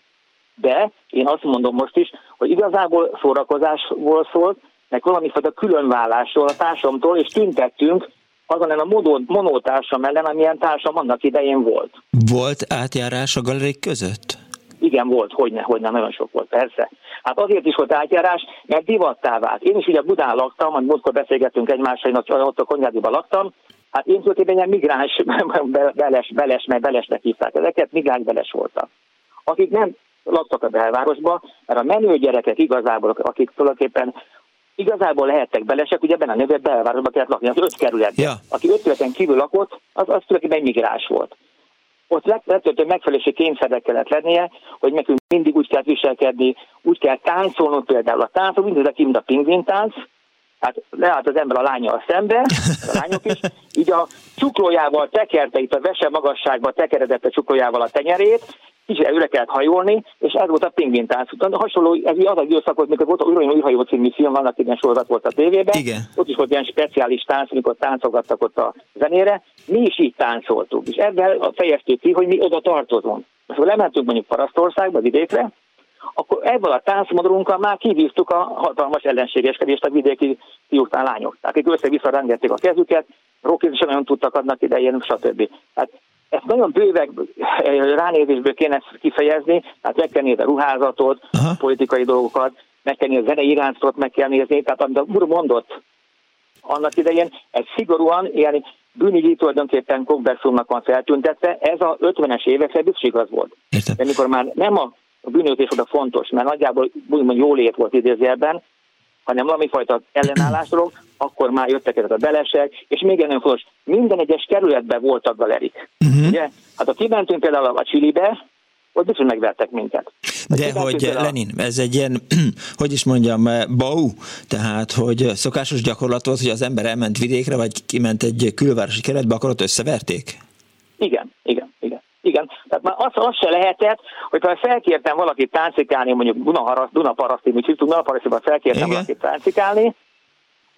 de én azt mondom most is, hogy igazából szórakozásból szólt, meg valamifajta különvállásról a társamtól, és tüntettünk azon a monótársam ellen, amilyen társam annak idején volt. Volt átjárás a galerik között? Igen, volt, hogyne, hogyne, nagyon sok volt, persze. Hát azért is volt átjárás, mert divattá vált. Én is ugye Budán laktam, amit múltkor beszélgettünk egymással, én ott a Konyádiban laktam, hát én tulajdonképpen migráns beles, beles, mert belesnek hívták ezeket, migráns beles voltak. Akik nem laktak a belvárosba, mert a menő gyerekek igazából, akik tulajdonképpen igazából lehettek belesek, ugye ebben a nőben belvárosba kellett lakni, az öt kerületben. Ja. Aki öt kerületen kívül lakott, az, az tulajdonképpen migráns volt. Ott hogy megfelelési kényszerre kellett lennie, hogy nekünk mindig úgy kell viselkedni, úgy kell táncolnunk például a táncol, mindezek mint a pingvintánc, Hát leállt az ember a lányjal szembe, a lányok is, így a csuklójával tekerte, itt a vese magasságban tekeredett a csuklójával a tenyerét, kicsit előre kellett hajolni, és ez volt a pingvin tánc. Hasonló, ez az a időszak mikor volt olyan űrhajó című film, annak igen sorozat volt a tévében. Igen. Ott is volt ilyen speciális tánc, amikor táncogattak ott a zenére. Mi is így táncoltunk, és ebben fejeztük ki, hogy mi oda tartozunk. Most, ha lementünk mondjuk Parasztországba, vidékre, akkor ebből a táncmodorunkkal már kivívtuk a hatalmas ellenségeskedést a vidéki fiúknál lányok. Tehát akik össze-vissza rengették a kezüket, rockét is nagyon tudtak adnak idején, stb. Tehát ezt nagyon bővek ránézésből kéne kifejezni, tehát meg kell nézni a ruházatot, Aha. a politikai dolgokat, meg kell nézni a zenei iráncatot, meg kell nézni, tehát amit a úr mondott annak idején, ez szigorúan ilyen bűnügyi tulajdonképpen komplexumnak van feltüntetve, ez a 50-es évekre biztos igaz volt. Értem. De mikor már nem a, a bűnözés oda fontos, mert nagyjából úgymond jólét volt idézőjelben, hanem valami fajta ellenállásról, akkor már jöttek ezek a belesek, és még egy nagyon fontos, minden egyes kerületben voltak galerik. Uh-huh. Ugye? Hát ha kimentünk például a Csilibe, ott biztos megvertek minket. De hogy. Lenin, ez egy ilyen, hogy is mondjam, bau, tehát hogy szokásos gyakorlat volt, hogy az ember elment vidékre, vagy kiment egy külvárosi keretbe, akkor ott összeverték? Igen, igen, igen. Tehát már az, az se lehetett, hogy ha felkértem valakit táncikálni, mondjuk Dunaparaszti, vagy Dunaparasztiban felkértem Igen. valakit táncikálni,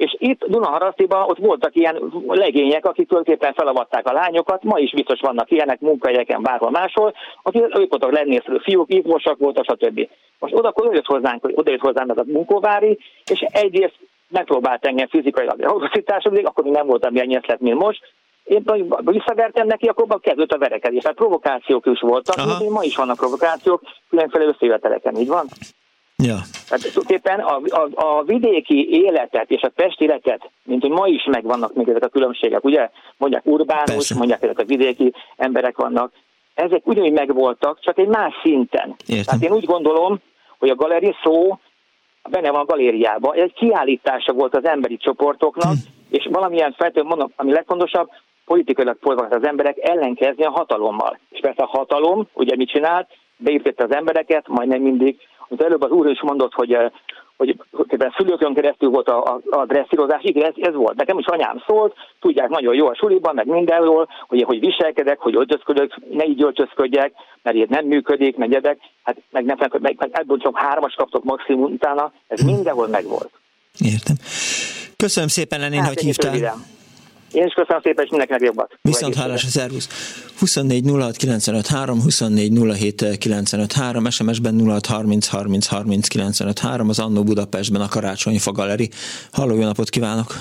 és itt Dunaharasztiban ott voltak ilyen legények, akik tulajdonképpen felavatták a lányokat, ma is biztos vannak ilyenek munkahelyeken, bárhol máshol, akik ők voltak lennészülő fiúk, ívósak voltak, stb. Most oda akkor jött hozzánk, oda jött hozzám ez a munkóvári, és egyrészt megpróbált engem fizikailag hosszításodni, akkor még nem voltam ilyen nyeszlet, mint most, én visszavertem neki, akkor kezdődött a verekedés. Tehát provokációk is voltak, Aha. ma is vannak provokációk, különféle összejöveteleken, így van? Ja. Tehát tulajdonképpen a, a, a vidéki életet és a pesti életet, mint hogy ma is megvannak még ezek a különbségek, ugye? Mondják urbánus, Persze. mondják ezek a vidéki emberek vannak. Ezek ugyanúgy megvoltak, csak egy más szinten. Értem. Tehát én úgy gondolom, hogy a galeri szó benne van a galériában. Ez egy kiállítása volt az emberi csoportoknak, hm. és valamilyen feltétlenül mondom, ami legfontosabb, politikailag folyamatosan az emberek ellenkezni a hatalommal. És persze a hatalom, ugye mit csinált? Beépítette az embereket, majdnem mindig mint előbb az úr is mondott, hogy eh, hogy a szülőkön keresztül volt a, a, a dresszírozás, igen, ez, ez volt. Nekem is anyám szólt, tudják nagyon jó a suliban, meg mindenről, hogy, hogy viselkedek, hogy öltözködök, ne így öltözködjek, mert így nem működik, meg. Hát meg, nem, meg, meg ebből csak hármas kaptok maximum utána, ez mindenhol megvolt. Értem. Köszönöm szépen, Lenin, hát, hogy hívtál. Röviden. Én is köszönöm szépen, és mindenkinek jobbat. Viszont hálás a szervusz. 24 06 95 3, 24 07 95 3, SMS-ben 06 30 30 30 95 3, az Annó Budapestben a Karácsonyfa Galeri. Halló, jó napot kívánok!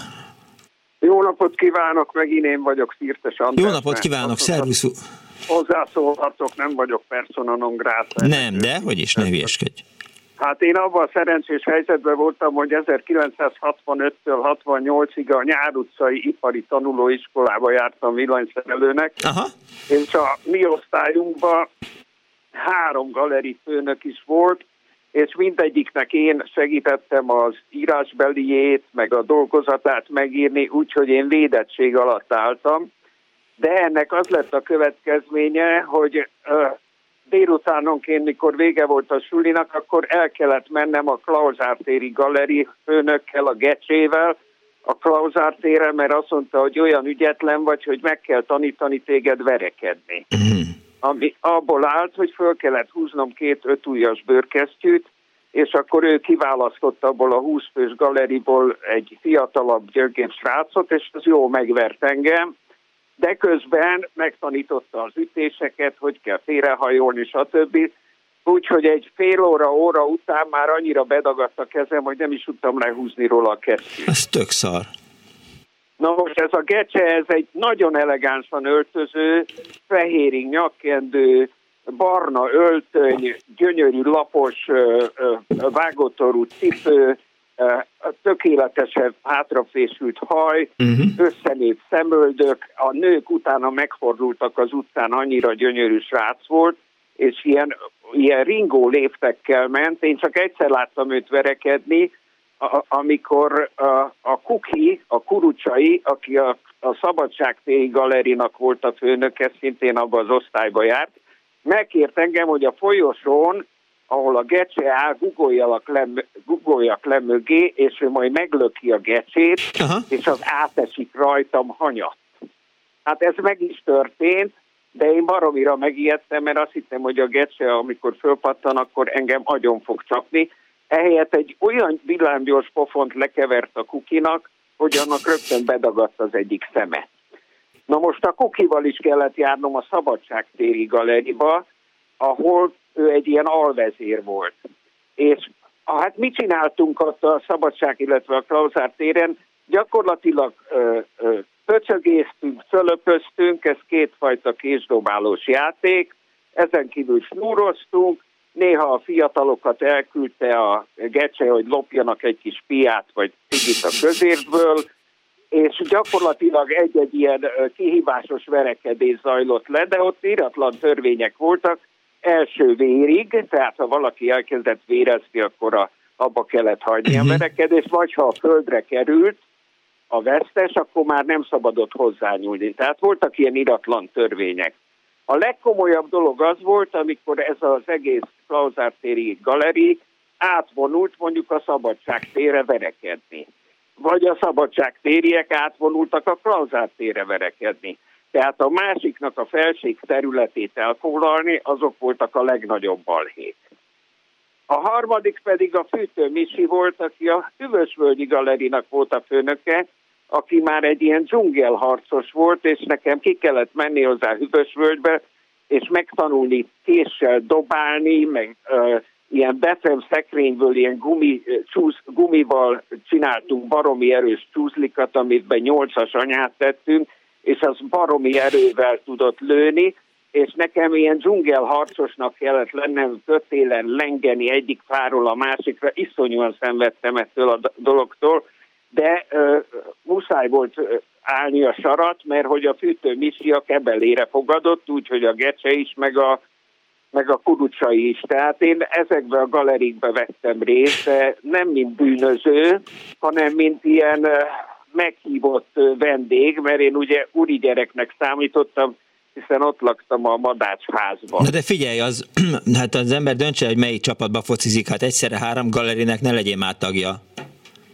Jó napot kívánok, megint én vagyok Szirtes András. Jó napot kívánok, szervusz! Hozzászólhatok, nem vagyok persona non grata. Nem, de hogy is, ne hülyeskedj. Hát én abban a szerencsés helyzetben voltam, hogy 1965-től 68-ig a Nyár utcai ipari tanulóiskolába jártam villanyszerelőnek, Aha. és a mi osztályunkban három galeri főnök is volt, és mindegyiknek én segítettem az írásbeliét, meg a dolgozatát megírni, úgyhogy én védettség alatt álltam. De ennek az lett a következménye, hogy délutánonként, mikor vége volt a sulinak, akkor el kellett mennem a Klauzártéri galeri főnökkel, a Gecsével, a Klauzártére, mert azt mondta, hogy olyan ügyetlen vagy, hogy meg kell tanítani téged verekedni. Mm. Ami abból állt, hogy föl kellett húznom két ötújas bőrkesztyűt, és akkor ő kiválasztotta abból a 20 fős galeriból egy fiatalabb gyöngébb srácot, és az jó megvert engem, de közben megtanította az ütéseket, hogy kell félrehajolni, stb. Úgyhogy egy fél óra, óra után már annyira bedagadt a kezem, hogy nem is tudtam lehúzni róla a kesztyűt. Ez tök szar. Na most ez a gecse, ez egy nagyon elegánsan öltöző, fehérig nyakkendő, barna öltöny, gyönyörű lapos vágótorú cipő, tökéletesen hátrafésült haj, uh-huh. összenét szemöldök, a nők utána megfordultak az utcán, annyira gyönyörű srác volt, és ilyen, ilyen ringó léptekkel ment. Én csak egyszer láttam őt verekedni, a, amikor a, a Kuki, a Kurucsai, aki a, a Szabadságtéri Galerinak volt a főnöke, szintén abban az osztályba járt, megkért engem, hogy a folyosón ahol a gecse áll, guggoljak le, guggoljak le mögé, és ő majd meglöki a gecsét, Aha. és az átesik rajtam hanyat. Hát ez meg is történt, de én baromira megijedtem, mert azt hittem, hogy a gecse, amikor fölpattan, akkor engem agyon fog csapni. Ehelyett egy olyan villámgyors pofont lekevert a kukinak, hogy annak rögtön bedagadt az egyik szeme. Na most a kukival is kellett járnom a Szabadságtéri galeriba, ahol ő egy ilyen alvezér volt. És hát mit csináltunk ott a Szabadság, illetve a Klauzár téren? Gyakorlatilag ö, ö, pöcsögéztünk, fölöpöztünk, ez kétfajta késdobálós játék, ezen kívül snúroztunk, néha a fiatalokat elküldte a gecse, hogy lopjanak egy kis piát vagy cigit a közértből, és gyakorlatilag egy-egy ilyen kihívásos verekedés zajlott le, de ott iratlan törvények voltak, első vérig, tehát ha valaki elkezdett vérezni, akkor a, abba kellett hagyni uh-huh. a mhm. verekedést, vagy ha a földre került a vesztes, akkor már nem szabadott hozzányúlni. Tehát voltak ilyen iratlan törvények. A legkomolyabb dolog az volt, amikor ez az egész Klauzártéri galeri átvonult mondjuk a szabadság tére verekedni. Vagy a szabadság tériek átvonultak a Klauzártére verekedni. Tehát a másiknak a felség területét elfoglalni, azok voltak a legnagyobb balhék. A harmadik pedig a Fűtő Misi volt, aki a Hüvösvölgyi Galerinak volt a főnöke, aki már egy ilyen dzsungelharcos volt, és nekem ki kellett menni hozzá Hüvösvölgybe, és megtanulni késsel dobálni, meg uh, ilyen befem szekrényből ilyen gumi, csúsz, gumival csináltunk baromi erős csúszlikat, amit be nyolcas anyát tettünk, és az baromi erővel tudott lőni, és nekem ilyen dzsungelharcosnak kellett lennem kötélen lengeni egyik fáról a másikra, iszonyúan szenvedtem ettől a dologtól, de uh, muszáj volt állni a sarat, mert hogy a fűtő misszió kebelére fogadott, úgyhogy a Gecse is, meg a, meg a kurucsai is. Tehát én ezekbe a galerikbe vettem részt, nem mint bűnöző, hanem mint ilyen meghívott vendég, mert én ugye úri gyereknek számítottam, hiszen ott laktam a Madácsházban. Na de figyelj, az, hát az ember döntse, hogy melyik csapatba focizik, hát egyszerre három galerinek ne legyél már tagja.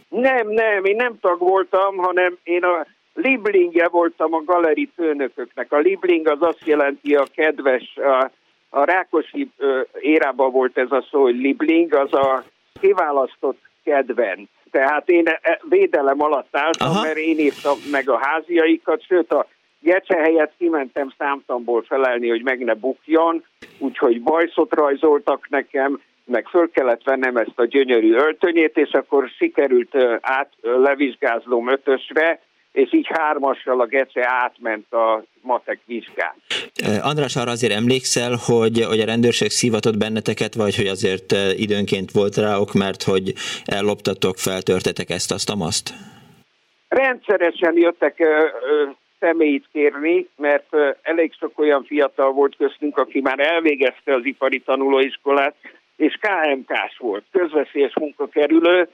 Nem, nem, én nem tag voltam, hanem én a Liblingje voltam a galeri főnököknek. A Libling az azt jelenti a kedves, a, a Rákosi érában volt ez a szó, hogy Libling, az a kiválasztott kedvenc. Tehát én e, e, védelem alatt álltam, Aha. mert én írtam meg a háziaikat, sőt a Gecse helyett kimentem számtamból felelni, hogy meg ne bukjon, úgyhogy bajszot rajzoltak nekem, meg föl kellett vennem ezt a gyönyörű öltönyét, és akkor sikerült át levizsgázlom ötösre, és így hármassal a Gece átment a matek vizsgát. András, arra azért emlékszel, hogy, hogy a rendőrség szívatott benneteket, vagy hogy azért időnként volt ráok, mert hogy elloptatok, feltörtetek ezt, azt, azt? Rendszeresen jöttek ö, ö, személyt kérni, mert ö, elég sok olyan fiatal volt köztünk, aki már elvégezte az ipari tanulóiskolát, és KMK-s volt, közveszélyes munkakerülő,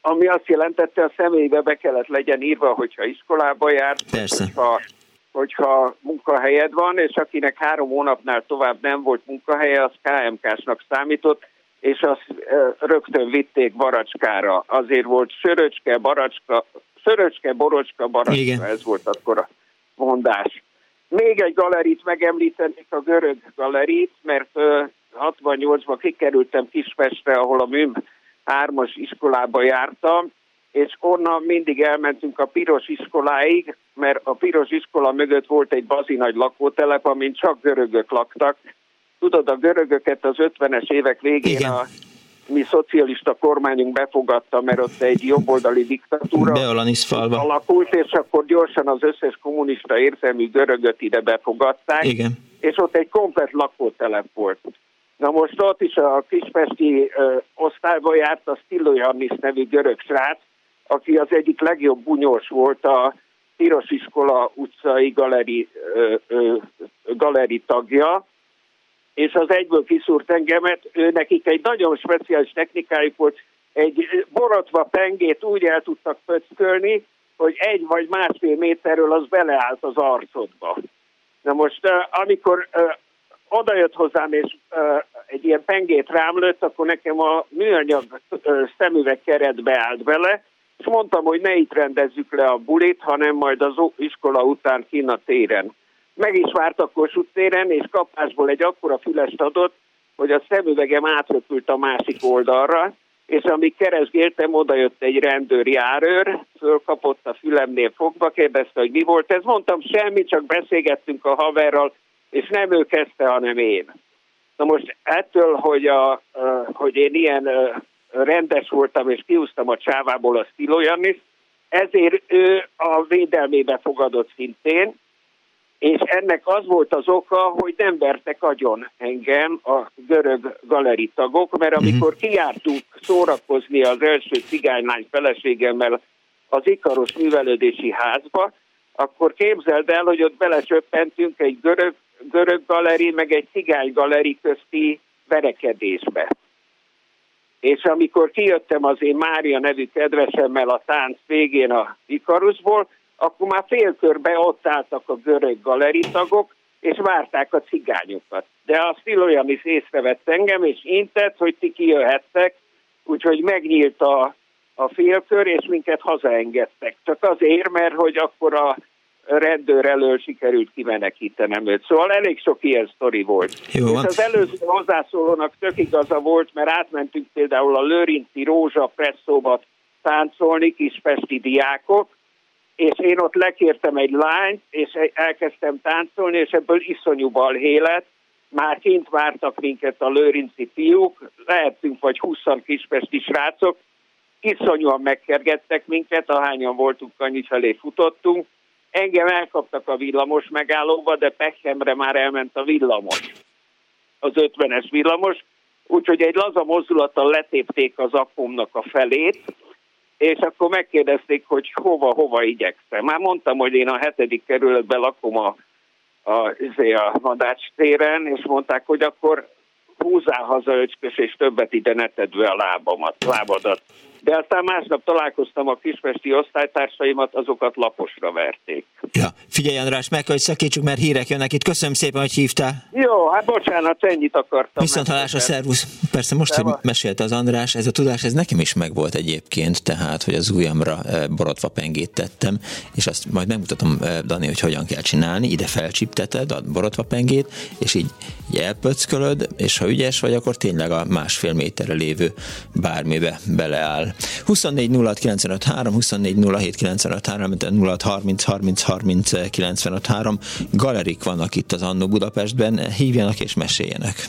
ami azt jelentette, a személybe be kellett legyen írva, hogyha iskolába járt, Persze. Hogyha, hogyha munkahelyed van, és akinek három hónapnál tovább nem volt munkahelye, az KMK-snak számított, és azt rögtön vitték baracskára. Azért volt söröcske, baracska, söröcske, borocska, baracska, Igen. ez volt akkor a mondás. Még egy galerit megemlítenék, a görög galerit, mert 68-ban kikerültem Kispestre, ahol a műm hármas iskolába jártam, és onnan mindig elmentünk a piros iskoláig, mert a piros iskola mögött volt egy bazinagy lakótelep, amin csak görögök laktak. Tudod, a görögöket az 50-es évek végén Igen. a mi szocialista kormányunk befogadta, mert ott egy jobboldali diktatúra alakult, és akkor gyorsan az összes kommunista érzelmű görögöt ide befogadták, Igen. és ott egy komplet lakótelep volt. Na most ott is a kispesti ö, osztályba járt a Stilló Jannis nevű görög srác, aki az egyik legjobb bunyós volt a Piros Iskola utcai galeri, ö, ö, galeri tagja, és az egyből kiszúrt engemet, ő nekik egy nagyon speciális technikájuk volt, egy borotva pengét úgy el tudtak pöckölni, hogy egy vagy másfél méterről az beleállt az arcodba. Na most, amikor oda hozzám, és uh, egy ilyen pengét rám lőtt, akkor nekem a műanyag uh, szemüveg keretbe állt bele, és mondtam, hogy ne itt rendezzük le a bulit, hanem majd az iskola után kín a téren. Meg is vártak Kossuth téren, és kapásból egy akkora fülest adott, hogy a szemüvegem átröpült a másik oldalra, és amíg keresgéltem, oda jött egy rendőr járőr, fölkapott a fülemnél fogva, kérdezte, hogy mi volt ez. Mondtam, semmi, csak beszélgettünk a haverral, és nem ő kezdte, hanem én. Na most ettől, hogy, a, hogy én ilyen rendes voltam, és kiúztam a csávából a Stilo ezért ő a védelmébe fogadott szintén, és ennek az volt az oka, hogy nem vertek agyon engem a görög galeritagok, mert mhm. amikor kiártunk szórakozni az első cigánylány feleségemmel az Ikaros művelődési házba, akkor képzeld el, hogy ott belecsöppentünk egy görög, görög galeri, meg egy cigány galeri közti verekedésbe. És amikor kijöttem az én Mária nevű kedvesemmel a tánc végén a Ikarusból, akkor már félkörbe ott álltak a görög galeritagok, és várták a cigányokat. De a is észrevett engem, és intett, hogy ti kijöhettek, úgyhogy megnyílt a, a félkör, és minket hazaengedtek. Csak azért, mert hogy akkor a rendőr elől sikerült kimenekítenem őt. Szóval elég sok ilyen sztori volt. Jó, és az előző hozzászólónak tök igaza volt, mert átmentünk például a Lőrinci Rózsa presszóba táncolni, kispesti diákok, és én ott lekértem egy lányt, és elkezdtem táncolni, és ebből iszonyú balhé lett. Már kint vártak minket a lőrinci fiúk, lehetünk vagy 20 kispesti srácok, iszonyúan megkergettek minket, ahányan voltunk, annyi felé futottunk. Engem elkaptak a villamos megállóba, de Pechemre már elment a villamos, az 50-es villamos, úgyhogy egy laza mozdulattal letépték az akomnak a felét, és akkor megkérdezték, hogy hova-hova igyekszem. Már mondtam, hogy én a hetedik kerületben lakom a, a, izé, a Madács téren, és mondták, hogy akkor húzzál haza, öcskös, és többet ide ne tedd a lábamat, lábadat. De aztán másnap találkoztam a kispesti osztálytársaimat, azokat laposra verték. Ja, figyelj András, meg hogy szakítsuk, mert hírek jönnek itt. Köszönöm szépen, hogy hívtál. Jó, hát bocsánat, ennyit akartam. Viszont a szervusz. Persze most, hogy mesélte az András, ez a tudás, ez nekem is megvolt egyébként, tehát, hogy az ujjamra eh, borotva pengét tettem, és azt majd megmutatom, eh, Dani, hogy hogyan kell csinálni. Ide felcsipteted a borotva pengét, és így, így elpöckölöd, és ha ügyes vagy, akkor tényleg a másfél méterre lévő bármibe beleáll 24 06 95 3, 24 07 95 3, 06 30 30 30 95 3. Galerik vannak itt az Annó Budapestben, hívjanak és meséljenek.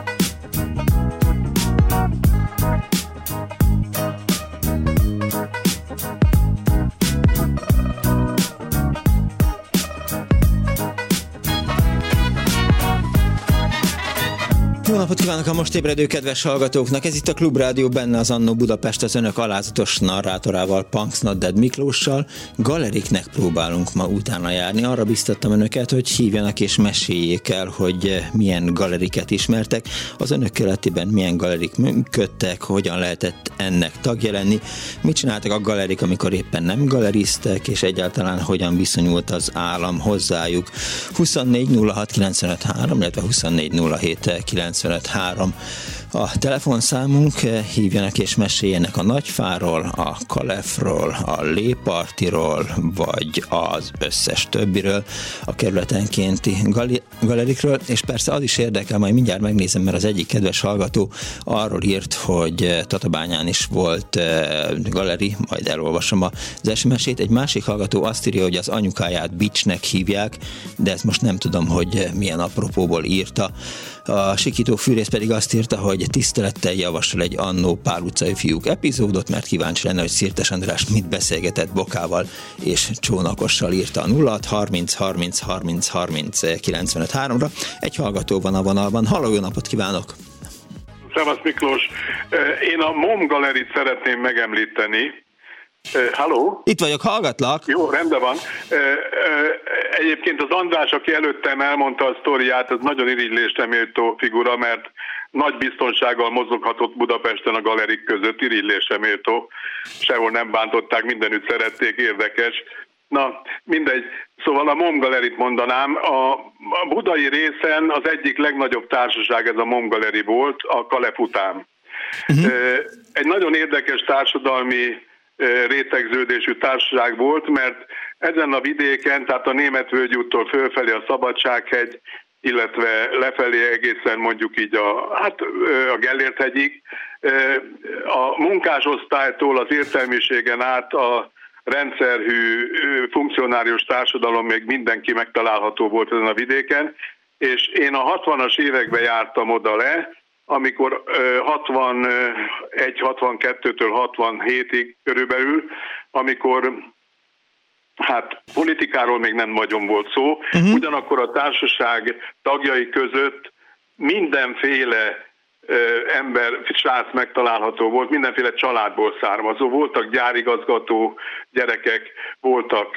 Napot kívánok a most ébredő kedves hallgatóknak! Ez itt a Klubrádió, benne az Annó Budapest az önök alázatos narrátorával, Punks Dead Miklóssal. Galeriknek próbálunk ma utána járni. Arra biztattam önöket, hogy hívjanak és meséljék el, hogy milyen galeriket ismertek, az önök keletiben milyen galerik működtek, hogyan lehetett ennek tagja lenni, mit csináltak a galerik, amikor éppen nem galeriztek, és egyáltalán hogyan viszonyult az állam hozzájuk. 24 06 95 3, illetve 24 07 953 a telefonszámunk, eh, hívjanak és meséljenek a Nagyfáról, a Kalefról, a Lépartiról, vagy az összes többiről, a kerületenkénti gali- galerikről, és persze az is érdekel, majd mindjárt megnézem, mert az egyik kedves hallgató arról írt, hogy eh, Tatabányán is volt eh, galeri, majd elolvasom az SMS-ét. Egy másik hallgató azt írja, hogy az anyukáját Bicsnek hívják, de ezt most nem tudom, hogy milyen apropóból írta. A sikító fűrész pedig azt írta, hogy hogy tisztelettel javasol egy annó Pál utcai fiúk epizódot, mert kíváncsi lenne, hogy Szirtes András mit beszélgetett Bokával és Csónakossal írta a 0 30 30 30 30 95 3-ra. Egy hallgató van a vonalban. Halló, jó napot kívánok! Szevasz Miklós! Én a MOM galerit szeretném megemlíteni. Halló? Itt vagyok, hallgatlak. Jó, rendben van. Egyébként az András, aki előttem elmondta a sztoriát, az nagyon irigylésre méltó figura, mert nagy biztonsággal mozoghatott Budapesten a galerik között, irigylésre méltó. Sehol nem bántották, mindenütt szerették, érdekes. Na, mindegy. Szóval a MOM Galerit mondanám. A, a budai részen az egyik legnagyobb társaság ez a MOM Galeri volt, a Kalef után. Uh-huh. Egy nagyon érdekes társadalmi rétegződésű társaság volt, mert ezen a vidéken, tehát a Német úttól fölfelé a Szabadsághegy, illetve lefelé egészen mondjuk így a, hát a Gellért hegyig, a munkásosztálytól az értelmiségen át a rendszerhű funkcionárius társadalom még mindenki megtalálható volt ezen a vidéken, és én a 60-as években jártam oda le, amikor 61-62-től 67-ig körülbelül, amikor hát politikáról még nem nagyon volt szó, uh-huh. ugyanakkor a társaság tagjai között mindenféle ember, srác megtalálható volt, mindenféle családból származó. Voltak gyárigazgató gyerekek, voltak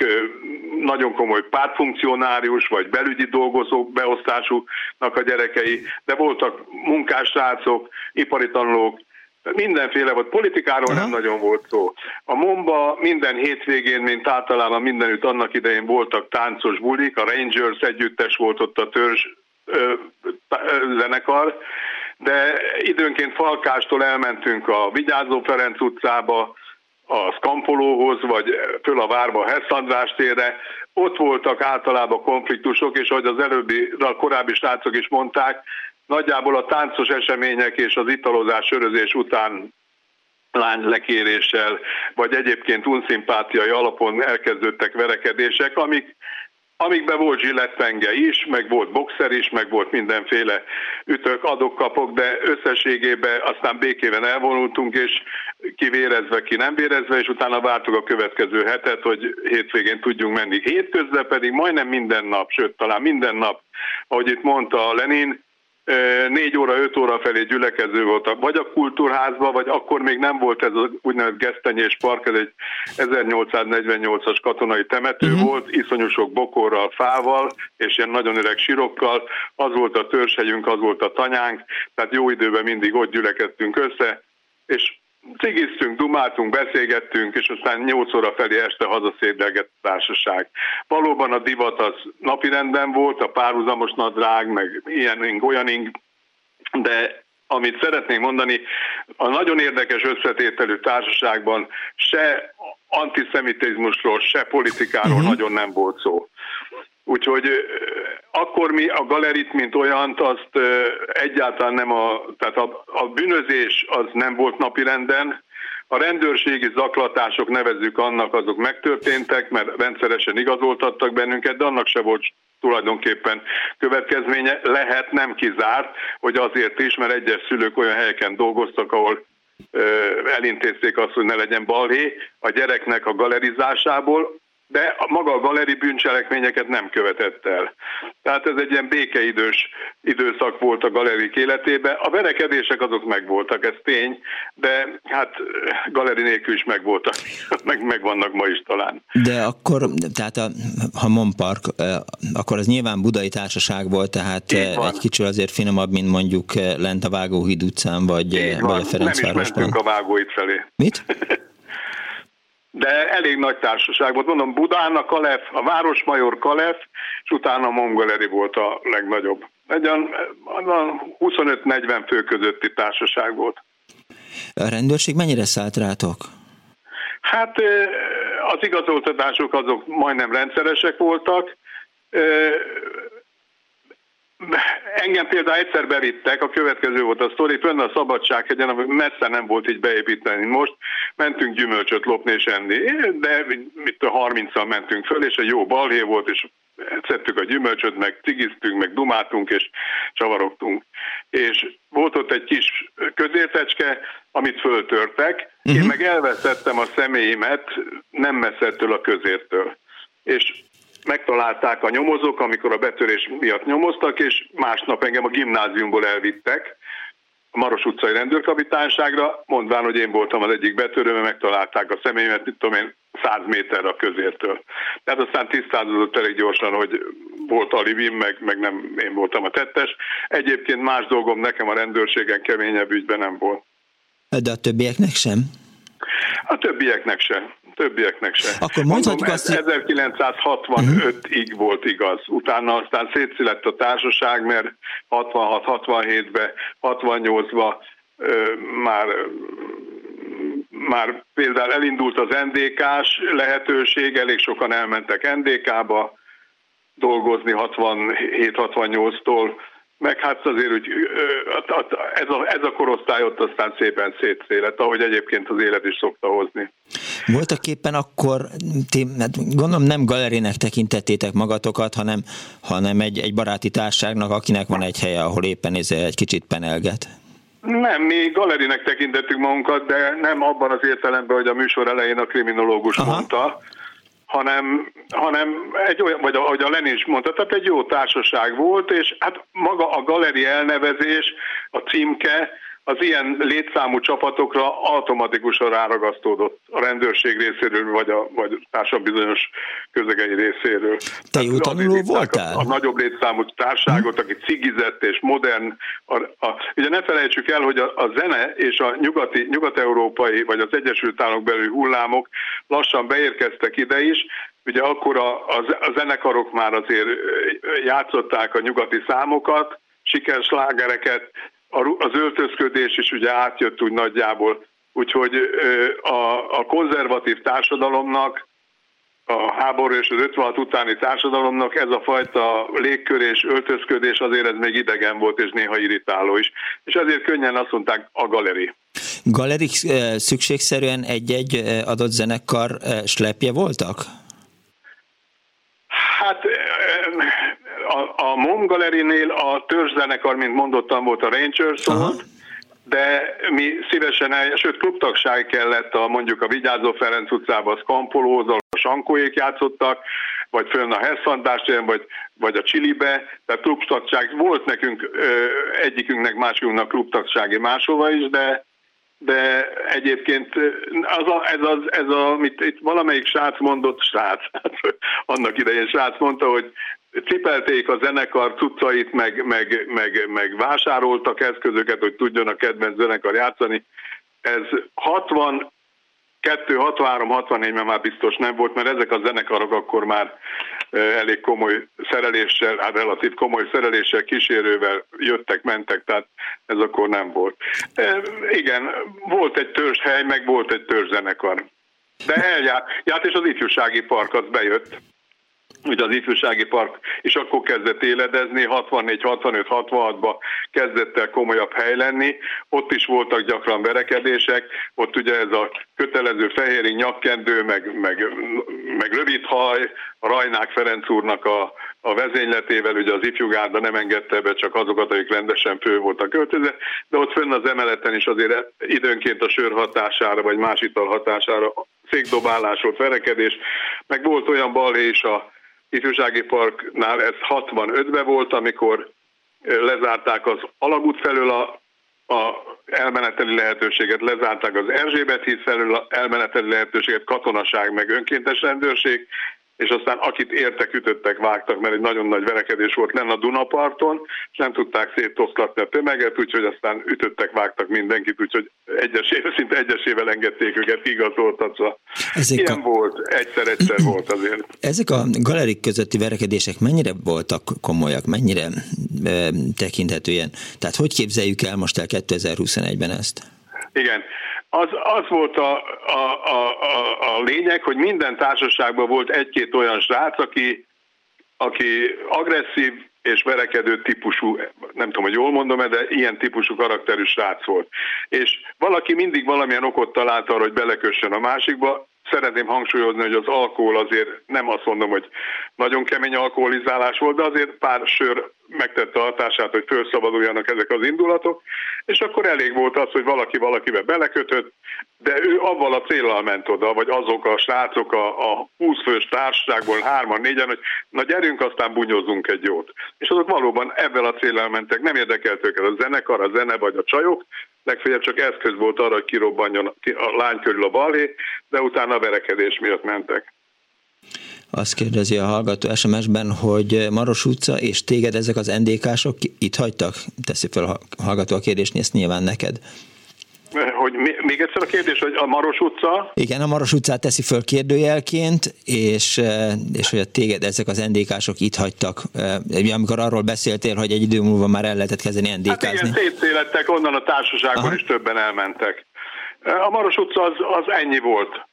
nagyon komoly pártfunkcionárius, vagy belügyi dolgozók beosztásúnak a gyerekei, de voltak munkásrácok, ipari tanulók, mindenféle volt, politikáról Aha. nem nagyon volt szó. A Momba minden hétvégén, mint általában mindenütt annak idején voltak táncos bulik, a Rangers együttes volt ott a törzs ö, ö, zenekar, de időnként Falkástól elmentünk a Vigyázó Ferenc utcába, a Skampolóhoz, vagy föl a várba a Hess András térre, ott voltak általában konfliktusok, és ahogy az előbbi, a korábbi srácok is mondták, nagyjából a táncos események és az italozás, sörözés után lány lekéréssel, vagy egyébként unszimpátiai alapon elkezdődtek verekedések, amik amikben volt zsillettpenge is, meg volt boxer is, meg volt mindenféle ütök, adok, kapok, de összességében aztán békében elvonultunk, és ki vérezve, ki nem vérezve, és utána vártuk a következő hetet, hogy hétvégén tudjunk menni. Hétközben pedig majdnem minden nap, sőt talán minden nap, ahogy itt mondta Lenin, négy óra, öt óra felé gyülekező voltak, vagy a kultúrházban, vagy akkor még nem volt ez az úgynevezett Gesztenyés Park, ez egy 1848-as katonai temető uh-huh. volt, iszonyú sok bokorral, fával, és ilyen nagyon öreg sirokkal, az volt a törzshegyünk, az volt a tanyánk, tehát jó időben mindig ott gyülekeztünk össze, és cigiztünk, dumáltunk, beszélgettünk, és aztán 8 óra felé este hazaszédelgett a társaság. Valóban a divat az napirenden volt, a párhuzamos nadrág, meg ilyen, olyan de amit szeretnék mondani, a nagyon érdekes összetételű társaságban se antiszemitizmusról, se politikáról uh-huh. nagyon nem volt szó. Úgyhogy akkor mi a galerit, mint olyant, azt egyáltalán nem a, tehát a, a bűnözés az nem volt napirenden, a rendőrségi zaklatások, nevezzük annak, azok megtörténtek, mert rendszeresen igazoltattak bennünket, de annak se volt tulajdonképpen következménye. Lehet, nem kizárt, hogy azért is, mert egyes szülők olyan helyeken dolgoztak, ahol elintézték azt, hogy ne legyen balhé a gyereknek a galerizásából, de maga a galeri bűncselekményeket nem követett el. Tehát ez egy ilyen békeidős időszak volt a galerik életében. A verekedések azok megvoltak, ez tény, de hát galeri nélkül is megvoltak, meg, megvannak ma is talán. De akkor, tehát a, ha Mon Park, akkor az nyilván budai társaság volt, tehát egy kicsi azért finomabb, mint mondjuk lent a Vágóhíd utcán, vagy, vagy a Ferencvárosban. Nem is mentünk a Vágóhíd felé. Mit? de elég nagy társaság volt. Mondom, Budán a Kalef, a Városmajor Kalef, és utána Mongoleri volt a legnagyobb. Egy olyan 25-40 fő közötti társaság volt. A rendőrség mennyire szállt rátok? Hát az igazoltatások azok majdnem rendszeresek voltak. Engem például egyszer bevittek, a következő volt a sztori, fönn a Szabadsághegyen, ami messze nem volt így beépíteni. Most mentünk gyümölcsöt lopni és enni, de mit a 30-al mentünk föl, és egy jó balhé volt, és szedtük a gyümölcsöt, meg cigiztünk, meg dumáltunk, és csavarogtunk. És volt ott egy kis közértecske, amit föltörtek, uh-huh. én mhm. meg elveszettem a személyimet nem messzettől a közértől. És megtalálták a nyomozók, amikor a betörés miatt nyomoztak, és másnap engem a gimnáziumból elvittek, a Maros utcai rendőrkapitányságra, mondván, hogy én voltam az egyik betörő, mert megtalálták a személyemet, mit tudom én, 100 méterre a közértől. Tehát aztán tisztázódott elég gyorsan, hogy volt alibim, meg, meg nem én voltam a tettes. Egyébként más dolgom nekem a rendőrségen keményebb ügyben nem volt. De a többieknek sem? A többieknek sem. Többieknek sem. Akkor mondhatjuk azt, hogy... 1965-ig uh-huh. volt igaz. Utána aztán szétszilett a társaság, mert 66-67-ben, 68-ban már már például elindult az NDK-s lehetőség, elég sokan elmentek NDK-ba dolgozni 67-68-tól, meg hát azért úgy, ez, a, ez a korosztály ott aztán szépen szétszélet, ahogy egyébként az élet is szokta hozni. Voltak éppen akkor, ti, hát gondolom nem galerinek tekintettétek magatokat, hanem, hanem egy, egy baráti társágnak, akinek van egy helye, ahol éppen ez egy kicsit penelget. Nem, mi galerinek tekintettük magunkat, de nem abban az értelemben, hogy a műsor elején a kriminológus Aha. mondta, hanem, hanem egy olyan, vagy ahogy a Lenin is mondta, tehát egy jó társaság volt, és hát maga a galeri elnevezés, a címke, az ilyen létszámú csapatokra automatikusan ráragasztódott a rendőrség részéről, vagy a, vagy társadalom bizonyos közegei részéről. Te jó tanuló voltál? A, a nagyobb létszámú társágot, aki cigizett és modern. A, a, ugye ne felejtsük el, hogy a, a zene és a nyugati, nyugat-európai vagy az Egyesült Államok belül hullámok lassan beérkeztek ide is, Ugye akkor a, a, a zenekarok már azért játszották a nyugati számokat, sikerslágereket, az öltözködés is ugye átjött úgy nagyjából, úgyhogy a, a konzervatív társadalomnak, a háború és az 56 utáni társadalomnak ez a fajta légkör és öltözködés azért ez még idegen volt, és néha irritáló is. És ezért könnyen azt mondták a galeri. Galerik szükségszerűen egy-egy adott zenekar slepje voltak? Hát a, a MOM galerinél a törzszenekar, mint mondottam, volt a Rangers volt, de mi szívesen, el, sőt klubtagság kellett a, mondjuk a Vigyázó Ferenc utcába, a Skampolózal, a Sankóék játszottak, vagy fönn a Hesszantás vagy, vagy a Csilibe, tehát klubtagság volt nekünk, egyikünknek, másikunknak klubtagsági máshova is, de de egyébként az a, ez, az, ez a, amit itt valamelyik srác mondott, srác, hát annak idején srác mondta, hogy cipelték a zenekar cuccait, meg, meg, meg, meg vásároltak eszközöket, hogy tudjon a kedvenc zenekar játszani. Ez 60 2, 63, 64-ben már biztos nem volt, mert ezek a zenekarok akkor már elég komoly szereléssel, hát relatív komoly szereléssel, kísérővel jöttek, mentek, tehát ez akkor nem volt. E, igen, volt egy törzshely, meg volt egy törzszenekar. De eljárt, járt, és az ifjúsági park az bejött ugye az ifjúsági park, és akkor kezdett éledezni, 64, 65, 66-ba kezdett el komolyabb hely lenni, ott is voltak gyakran verekedések, ott ugye ez a kötelező fehéri nyakkendő, meg, meg, meg rövid haj, Rajnák Ferenc úrnak a, a vezényletével, ugye az ifjúgárda nem engedte be csak azokat, akik rendesen fő voltak költözve, de ott fönn az emeleten is azért időnként a sör hatására, vagy más ital hatására székdobálás volt, verekedés, meg volt olyan balhé is a ifjúsági parknál ez 65-ben volt, amikor lezárták az Alagút felől a, a elmeneteli lehetőséget, lezárták az Erzsébet híd felől a elmeneteli lehetőséget, katonaság meg önkéntes rendőrség, és aztán akit értek, ütöttek, vágtak, mert egy nagyon nagy verekedés volt lenne a Dunaparton, és nem tudták szétoszlatni a tömeget, úgyhogy aztán ütöttek, vágtak mindenkit, úgyhogy egyesével, szinte egyesével engedték őket kigazoltatva. Ezek Ilyen a... volt, egyszer-egyszer volt azért. Ezek a galerik közötti verekedések mennyire voltak komolyak, mennyire e, tekinthetően? Tehát hogy képzeljük el most el 2021-ben ezt? Igen, az, az volt a, a, a, a, a lényeg, hogy minden társaságban volt egy-két olyan srác, aki, aki agresszív és verekedő típusú, nem tudom, hogy jól mondom de ilyen típusú karakterű srác volt. És valaki mindig valamilyen okot talált arra, hogy belekössön a másikba, szeretném hangsúlyozni, hogy az alkohol azért nem azt mondom, hogy nagyon kemény alkoholizálás volt, de azért pár sör megtette a hatását, hogy felszabaduljanak ezek az indulatok, és akkor elég volt az, hogy valaki valakibe belekötött, de ő avval a célral ment oda, vagy azok a srácok a, a 20 fős társaságból hárman, négyen, hogy na gyerünk, aztán bunyózzunk egy jót. És azok valóban ebben a célral mentek, nem érdekelt őket a zenekar, a zene vagy a csajok, legfeljebb csak eszköz volt arra, hogy kirobbanjon a lány körül a balhé, de utána a verekedés miatt mentek. Azt kérdezi a hallgató SMS-ben, hogy Maros utca és téged ezek az NDK-sok itt hagytak? Teszi fel a hallgató a kérdést, ezt nyilván neked. Hogy még egyszer a kérdés, hogy a Maros utca? Igen, a Maros utcát teszi föl kérdőjelként, és, és hogy a téged ezek az NDK-sok itt hagytak. Amikor arról beszéltél, hogy egy idő múlva már el lehetett kezdeni NDK-zni. Hát igen, szétszélettek, onnan a társaságban Aha. is többen elmentek. A Maros utca az, az ennyi volt.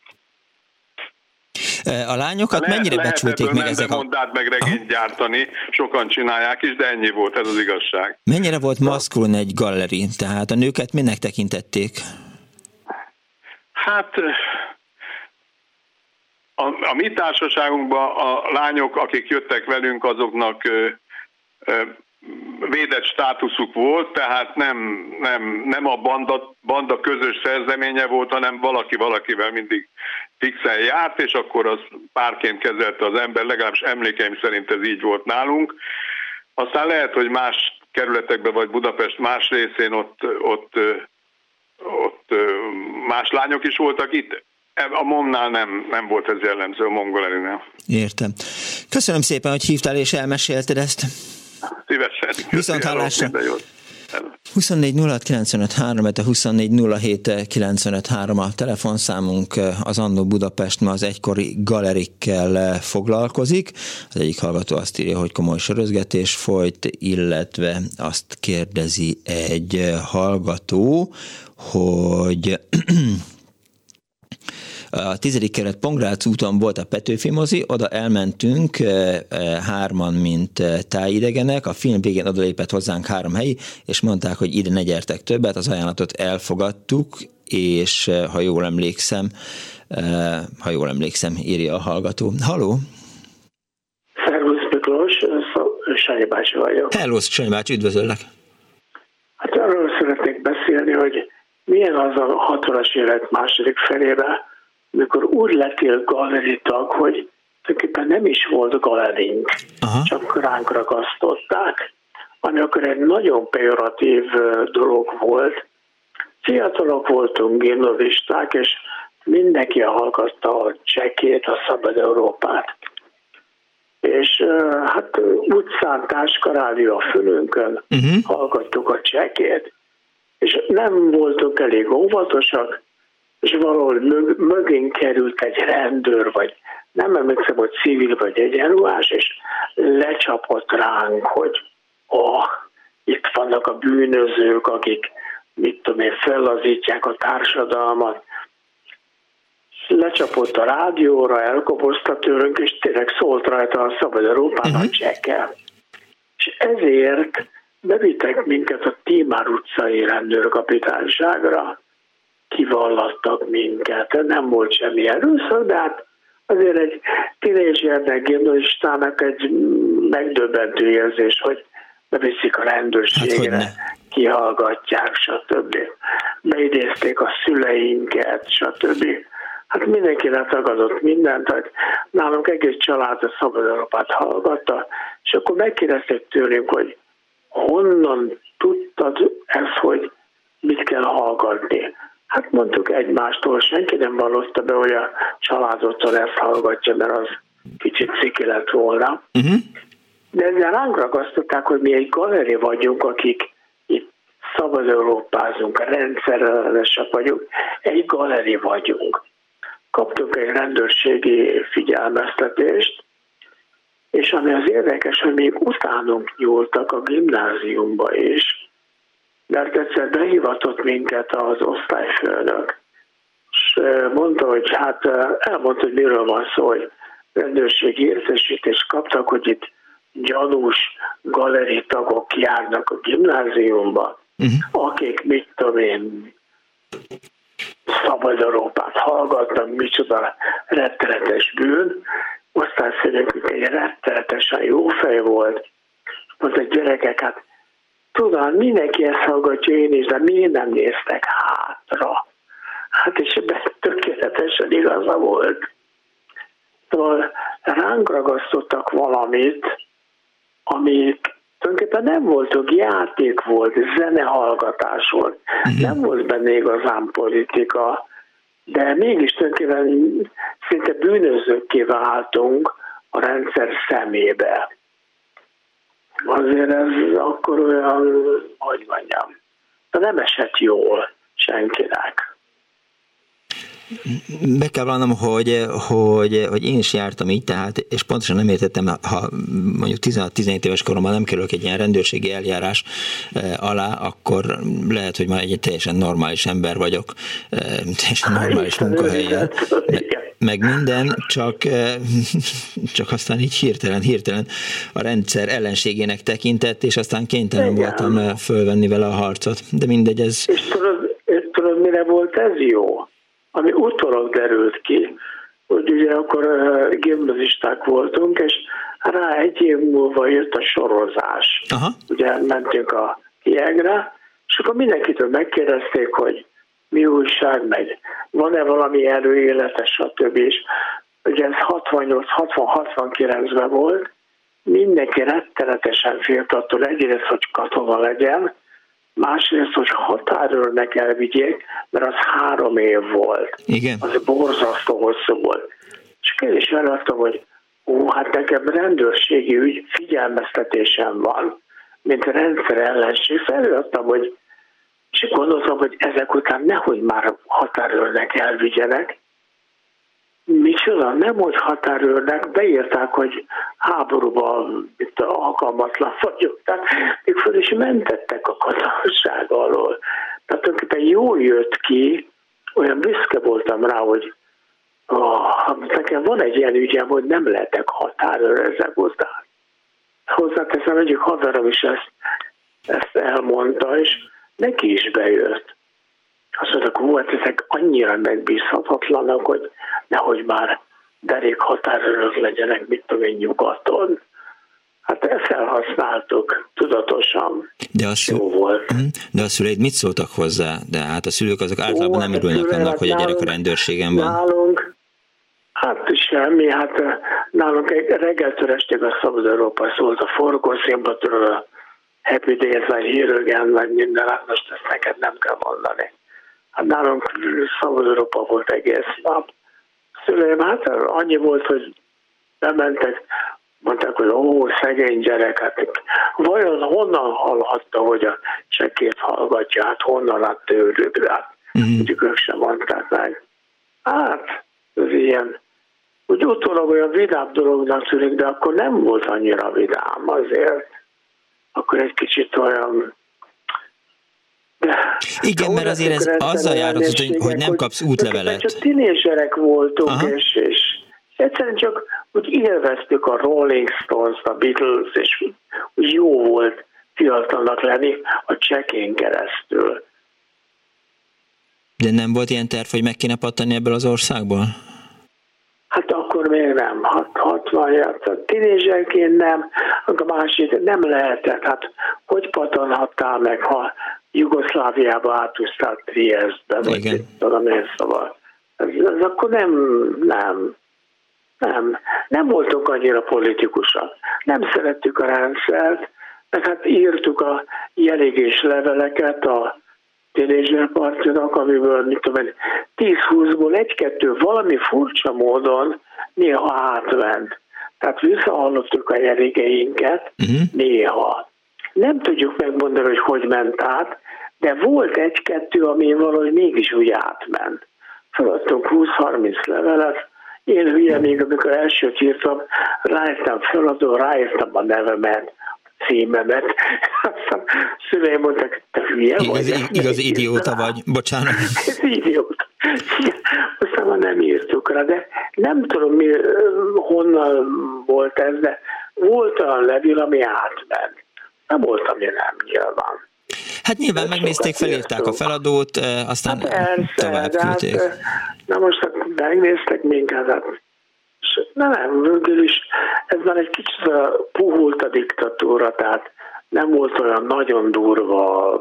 A lányokat Le, mennyire becsülték meg ezek a... mondát meg regényt gyártani, sokan csinálják is, de ennyi volt, ez az igazság. Mennyire volt maszkulin egy galleri? Tehát a nőket minek tekintették? Hát a, a mi társaságunkban a lányok, akik jöttek velünk, azoknak ö, ö, védett státuszuk volt, tehát nem, nem, nem a banda, banda közös szerzeménye volt, hanem valaki valakivel mindig fixen járt, és akkor az párként kezelte az ember, legalábbis emlékeim szerint ez így volt nálunk. Aztán lehet, hogy más kerületekben, vagy Budapest más részén ott, ott, ott más lányok is voltak itt. A Momnál nem, nem volt ez jellemző, a Mongolerinél. Értem. Köszönöm szépen, hogy hívtál és elmesélted ezt. Szívesen. Viszont hallásra. 24 06 95 3, 24 07 95 3 a telefonszámunk az Annó Budapest ma az egykori galerikkel foglalkozik. Az egyik hallgató azt írja, hogy komoly sörözgetés folyt, illetve azt kérdezi egy hallgató, hogy a tizedik keret Pongrác úton volt a Petőfi mozi, oda elmentünk hárman, mint tájidegenek, a film végén odalépett hozzánk három helyi, és mondták, hogy ide ne gyertek többet, az ajánlatot elfogadtuk, és ha jól emlékszem, ha jól emlékszem, írja a hallgató. Haló? Szervusz Miklós, Sanyi bácsi vagyok. Hello, Sanyi bácsi, üdvözöllek. Hát arról szeretnék beszélni, hogy milyen az a 60-as élet második felébe, mikor úgy lettél tag, hogy tulajdonképpen nem is volt galerink, Aha. csak ránk ragasztották, ami akkor egy nagyon pejoratív dolog volt. Fiatalok voltunk, gimnazisták, és mindenki hallgatta a csekét, a Szabad Európát. És hát utcán táskarádió a fülünkön, uh-huh. hallgattuk a csekét, és nem voltunk elég óvatosak, és valahol mög, mögén került egy rendőr, vagy nem emlékszem, hogy civil vagy egyenruhás, és lecsapott ránk, hogy oh, itt vannak a bűnözők, akik, mit tudom én, fellazítják a társadalmat. Lecsapott a rádióra, elkobozta tőlünk, és tényleg szólt rajta a Szabad Európának uh-huh. csekkel. És ezért bevittek minket a Tímár utcai rendőrkapitányságra, kivallattak minket. Nem volt semmi erőszak, de hát azért egy tínézsernek, gimnazistának egy megdöbbentő érzés, hogy beviszik a rendőrségre, hát, kihallgatják, stb. Beidézték a szüleinket, stb. Hát mindenki letagadott mindent, tehát nálunk egész család a Szabad Európát hallgatta, és akkor megkérdezték tőlünk, hogy honnan tudtad ezt, hogy mit kell hallgatni. Hát mondtuk egymástól, senki nem vallotta be, hogy a családottal ezt hallgatja, mert az kicsit ciki lett volna. Uh-huh. De ezzel ránk ragasztották, hogy mi egy galeri vagyunk, akik itt szabad Európázunk, rendszerellenesek vagyunk, egy galeri vagyunk. Kaptunk egy rendőrségi figyelmeztetést, és ami az érdekes, hogy még utánunk nyúltak a gimnáziumba is, mert egyszer behivatott minket az osztályfőnök, és mondta, hogy hát elmondta, hogy miről van szó, hogy rendőrségi értesítést kaptak, hogy itt gyanús galeri tagok járnak a gimnáziumba, uh-huh. akik, mit tudom én, Szabad Európát hallgatnak, micsoda rettenetes bűn, osztályfőnökünk egy rettenetesen jó fej volt, mondta, gyerekek, hát tudom, mindenki ezt hallgatja én is, de miért nem néztek hátra? Hát és ebben tökéletesen igaza volt. Szóval ránk ragasztottak valamit, amik tulajdonképpen nem voltak, játék volt, zenehallgatás volt, uh-huh. nem volt benne igazán politika, de mégis tulajdonképpen szinte bűnözőkké váltunk a rendszer szemébe. Azért ez akkor olyan, hogy mondjam, de nem esett jól senkinek be kell vallanom, hogy, hogy, hogy én is jártam így, tehát, és pontosan nem értettem, ha mondjuk 16-17 éves koromban nem kerülök egy ilyen rendőrségi eljárás eh, alá, akkor lehet, hogy már egy teljesen normális ember vagyok, eh, teljesen normális munkahelyen. Meg minden, csak, eh, csak aztán így hirtelen, hirtelen a rendszer ellenségének tekintett, és aztán kénytelen Igen. voltam fölvenni vele a harcot. De mindegy, ez... És tudod, tudod, mire volt ez jó? Ami utólag derült ki, hogy ugye akkor gimnazisták voltunk, és rá egy év múlva jött a sorozás. Aha. Ugye mentünk a kiegre, és akkor mindenkitől megkérdezték, hogy mi újság, meg van-e valami előélete, stb. És ugye ez 68-60-69-ben volt, mindenki rettenetesen félt attól egyrészt, hogy katona legyen, másrészt, hogy határőrnek elvigyék, mert az három év volt. Igen. Az borzasztó hosszú volt. És kérdés feladtam, hogy ó, hát nekem rendőrségi ügy figyelmeztetésem van, mint rendszer ellenség. Felülöttem, hogy és gondoltam, hogy ezek után nehogy már határőrnek elvigyenek, Micsoda, nem hogy határőrnek, beírták, hogy háborúban itt alkalmatlan vagyok. Tehát még föl is mentettek a katonasság alól. Tehát tulajdonképpen jól jött ki, olyan büszke voltam rá, hogy oh, nekem van egy ilyen ügyem, hogy nem lehetek határőr ezek után. Hozzáteszem, egyik haverom is ezt, ezt elmondta, és neki is bejött. Azt mondták, hogy hát ezek annyira megbízhatatlanak, hogy nehogy már derék határőrök legyenek, mit tudom én, nyugaton. Hát ezt felhasználtuk tudatosan. De a, szül... Jó volt. Mhm. De a szüleid mit szóltak hozzá? De hát a szülők azok általában Ó, nem hát örülnek annak, hogy a gyerek a rendőrségen van. Nálunk, hát semmi, hát eh, nálunk reggeltől estig a Szabad Európa szólt a forgószínpadról, a Happy Days, vagy Hírögen, vagy minden, hát most ezt neked nem kell mondani. Hát nálunk Szabad Európa volt egész nap szüleim, hát annyi volt, hogy bementek, mondták, hogy ó, szegény gyerek, hát vajon honnan hallhatta, hogy a csekét hallgatja, hát honnan lett tőlük, hát uh-huh. ők sem mondták meg. Hát, ez ilyen, úgy utólag olyan vidám dolognak tűnik, de akkor nem volt annyira vidám azért. Akkor egy kicsit olyan igen, mert azért ez azzal járatott, hogy, hogy nem kapsz útlevelet. Csak tinédzserek voltunk, és, és egyszerűen csak úgy élveztük a Rolling Stones, a Beatles, és úgy jó volt fiatalnak lenni a csekén keresztül. De nem volt ilyen terv, hogy meg kéne pattani ebből az országból? Hát akkor még nem, 60 járt. Tinédzserként nem, a másik nem lehetett. Hát hogy patanhattál meg, ha Jugoszláviába átúsztál Trieste-be, vagy tudom én, szóval ez, ez akkor nem, nem, nem, nem voltunk annyira politikusak. Nem szerettük a rendszert, meg hát írtuk a jelégés leveleket a tínézserpartinak, amiből, mit tudom én, 10-20-ból egy-kettő valami furcsa módon néha átment. Tehát visszahallottuk a jelégeinket uh-huh. néha. Nem tudjuk megmondani, hogy hogy ment át, de volt egy-kettő, ami valahogy mégis úgy átment. Feladtunk 20-30 levelet, én hülye még, amikor elsőt írtam, ráírtam feladó, ráírtam a nevemet, címemet. Aztán szüleim mondták, te hülye igaz, vagy. Igaz idióta vagy, bocsánat. Ez idióta. Aztán már nem írtuk rá, de nem tudom, mi, honnan volt ez, de volt olyan levél, ami átment. Nem volt, ami nem nyilván. Hát nyilván megnézték, felírták a feladót, aztán hát persze, tovább küldték. Hát, na most hát megnéztek minket, hát Na nem, végül is ez már egy kicsit a puhult a diktatúra, tehát nem volt olyan nagyon durva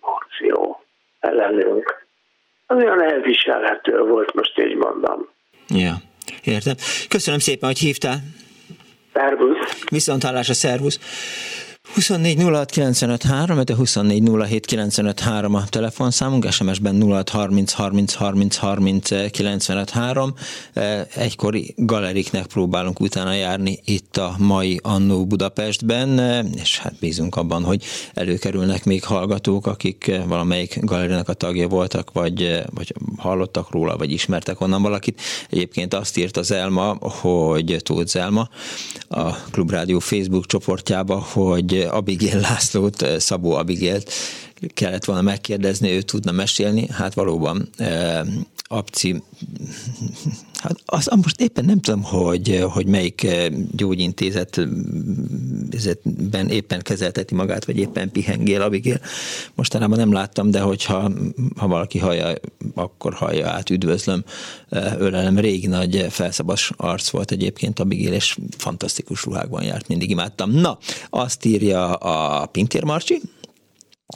akció ellenünk. Az olyan elviselhető volt, most így mondom. Ja, értem. Köszönöm szépen, hogy hívtál. Szervusz. Viszont hallásra, szervusz. 24 06 95 3, de 24 07 95 3 a telefonszámunk, SMS-ben 06 30 30 30 30 95 3. Egykori galeriknek próbálunk utána járni itt a mai Annó Budapestben, és hát bízunk abban, hogy előkerülnek még hallgatók, akik valamelyik galerinek a tagja voltak, vagy, vagy hallottak róla, vagy ismertek onnan valakit. Egyébként azt írt az Elma, hogy Tóth Zelma a Klubrádió Facebook csoportjába, hogy Abigél Lászlót, eh, Szabó Abigélt kellett volna megkérdezni, ő tudna mesélni, hát valóban eh, Abci, hát az, most éppen nem tudom, hogy, hogy melyik eh, gyógyintézetben éppen kezelteti magát, vagy éppen pihengél, Abigél. Mostanában nem láttam, de hogyha ha valaki hallja, akkor hallja át, üdvözlöm, ölelem. Régi nagy felszabas arc volt egyébként Abigél, és fantasztikus ruhákban járt, mindig imádtam. Na, azt írja a Pintér Marcsi,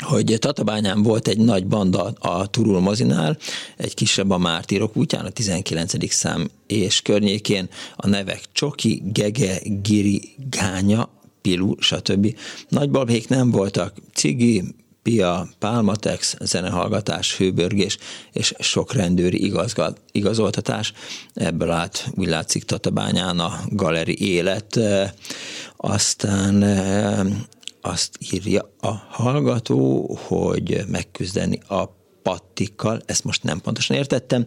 hogy Tatabányán volt egy nagy banda a Turul mozinál, egy kisebb a Mártírok útján, a 19. szám és környékén a nevek Csoki, Gege, Giri, Gánya, Pilu, stb. Nagy balhék nem voltak, Cigi, Pia, Pálmatex, zenehallgatás, hőbörgés és sok rendőri igazgat, igazoltatás. Ebből át úgy látszik Tatabányán a galeri élet. Aztán azt írja a hallgató, hogy megküzdeni a pattikkal, ezt most nem pontosan értettem.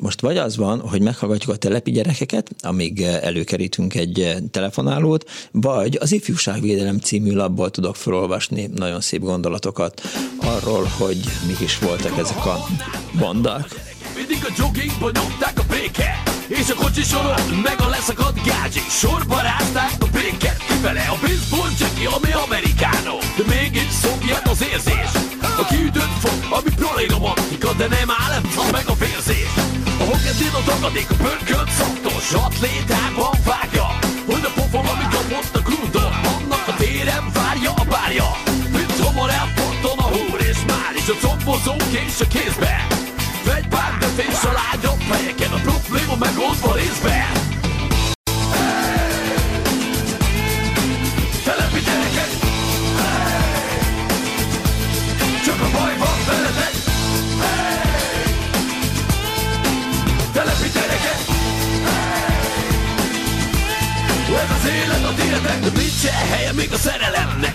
Most vagy az van, hogy meghallgatjuk a telepi gyerekeket, amíg előkerítünk egy telefonálót, vagy az Ifjúságvédelem című labból tudok felolvasni nagyon szép gondolatokat arról, hogy mik is voltak ezek a bandák. Mindig a joggingba nyomták a béke És a kocsi sorok, meg a leszakadt gágyik Sorba rázták a béket kifele A baseball jacky, ami amerikánó. De mégis szokjad az érzés. A kiütött fog, ami proli romantika De nem áll, az meg a férzés. A hokedin a tagadék, a pörkölt szoktos. Atlétában vágja Hogy a pofon, ami dobott a krúdon Annak a téren várja a bárja Mint hamar elpotton a húr És már is a combozók és a kézbe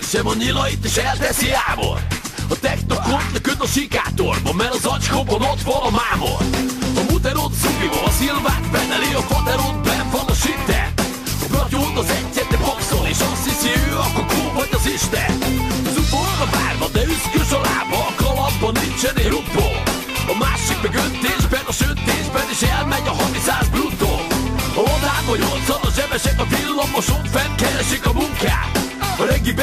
Sem a nyilait is elteszi ámor a technokon leköt a sikátorba Mert az acskobon ott van a mámor. A muteron szupival a szilvát beneli A fateron ben van a sitte A bratyón az egyet de boxol És azt hiszi ő a kokó vagy az isten. Zuborra várva, de üszkös a lába A kalapban nincsen rubbó A másik meg öntésben, a söntésben És elmegy a havi száz bruttó. A odába nyolcan a zsebesek a villamoson Fent keresik a munkát. A regi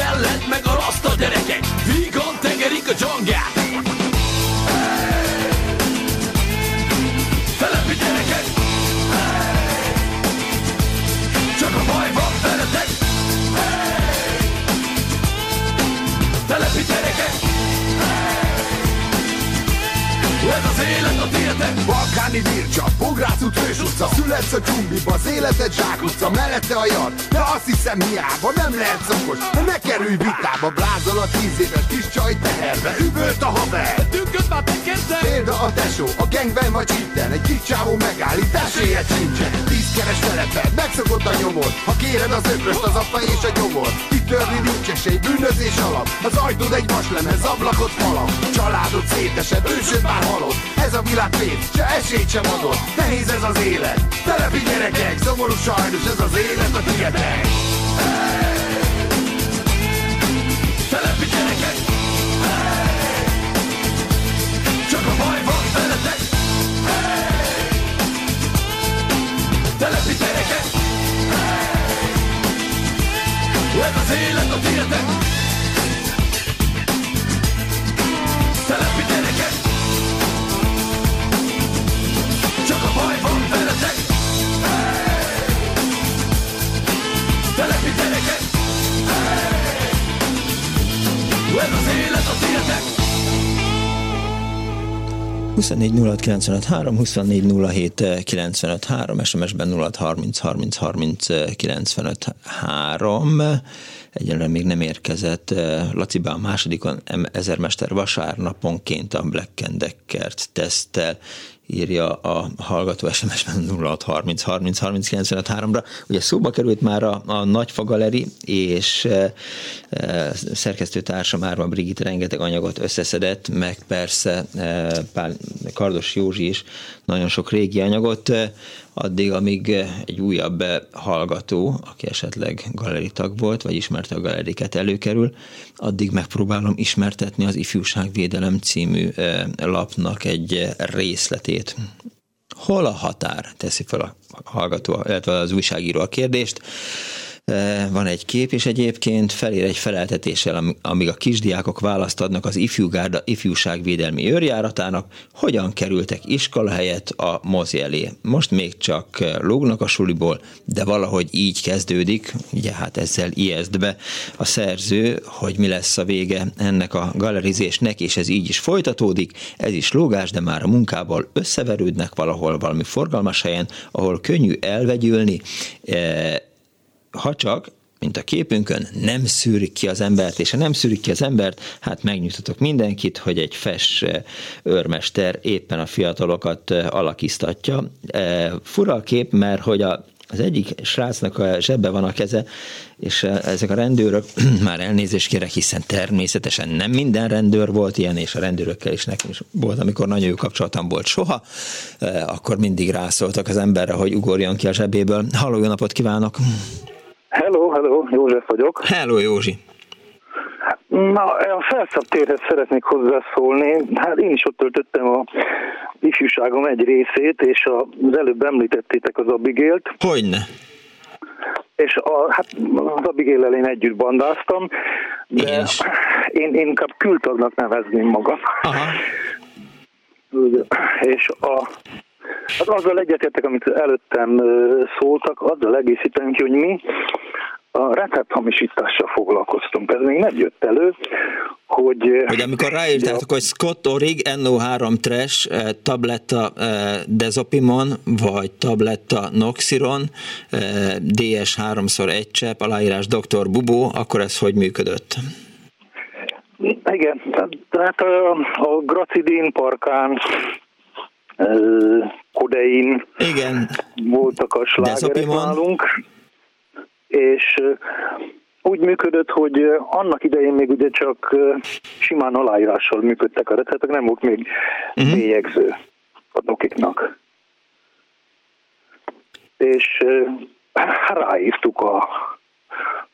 Balkáni vircsa, Bográc út, Hős utca Születsz a dzsumbiba, az életed zsákutca Mellette a yard, de azt hiszem hiába Nem lehet szokos, de ne kerülj vitába Blázol a tíz éves kis csaj teherbe. Üvölt a haver. Tünköd már tekertem Példa a tesó, a gengben vagy itten Egy kis csávó megállít, esélyed sincsen. Tíz keres teleped, megszokott a nyomor Ha kéred az ökröst, az apa és a gyomor Kitörni nincs esély, bűnözés alap. Az ajtód egy vaslemez, ablakot falak. Családod szétesed, ősöd már halott. Ez a világ pénz, se esélyt sem adott. Nehéz ez az élet, telepi gyerekek Szomorú sajnos ez az élet a tietek Telepi gyerekek Reconciliando tírate Selle pidelikke Chocoboy on perete Selle pidelikke Reconciliando tírate 24 06 95 24 SMS-ben 06 30 30 30 95 3. Egyelőre még nem érkezett Laci a másodikon ezermester vasárnaponként a Black Deckert tesztel írja a hallgató SMS-ben 0630 30 30 95 3-ra. Ugye szóba került már a, a Nagyfa Galeri, és e, e, szerkesztőtársa Márva Brigitte rengeteg anyagot összeszedett, meg persze e, Pál, Kardos Józsi is nagyon sok régi anyagot, e, addig, amíg egy újabb hallgató, aki esetleg galeritag volt, vagy ismerte a galeriket, előkerül, addig megpróbálom ismertetni az Ifjúságvédelem című e, lapnak egy részletét. Hol a határ? Teszi fel a hallgató, illetve az újságíró a kérdést. Van egy kép is egyébként, felér egy feleltetéssel, amíg a kisdiákok választ adnak az ifjúgárda ifjúságvédelmi őrjáratának, hogyan kerültek iskola helyett a mozi elé. Most még csak lógnak a suliból, de valahogy így kezdődik, ugye hát ezzel ijeszd be a szerző, hogy mi lesz a vége ennek a galerizésnek, és ez így is folytatódik, ez is lógás, de már a munkából összeverődnek valahol valami forgalmas helyen, ahol könnyű elvegyülni, ha csak mint a képünkön, nem szűrik ki az embert, és ha nem szűrik ki az embert, hát megnyugtatok mindenkit, hogy egy fes őrmester éppen a fiatalokat alakíztatja. Fura a kép, mert hogy a az egyik srácnak a zsebbe van a keze, és ezek a rendőrök, már elnézést kérek, hiszen természetesen nem minden rendőr volt ilyen, és a rendőrökkel is nekem is volt, amikor nagyon jó kapcsolatom volt soha, akkor mindig rászóltak az emberre, hogy ugorjon ki a zsebéből. Halló, jó napot kívánok! Hello, hello, József vagyok. Hello, Józsi. Na, a felszabtérhez szeretnék hozzászólni. Hát én is ott töltöttem a ifjúságom egy részét, és az előbb említettétek az Abigélt. Hogyne? És a, hát az Abigail én együtt bandáztam, de én, én, én inkább kültagnak nevezném magam. Aha. És a, Hát azzal egyetértek, amit előttem szóltak, azzal egészítem ki, hogy mi a recepthamisítással foglalkoztunk. Ez még nem jött elő, hogy... Hogy amikor ráírtátok, hogy Scott Orig NO3 Trash tabletta Dezopimon, vagy tabletta Noxiron, DS 3x1 csepp, aláírás Dr. Bubó, akkor ez hogy működött? Igen, tehát a, a Gracidin parkán kodein Igen. voltak a slágerek nálunk, és úgy működött, hogy annak idején még ugye csak simán aláírással működtek a receptek, nem volt még uh-huh. bélyegző a dokiknak. És ráírtuk a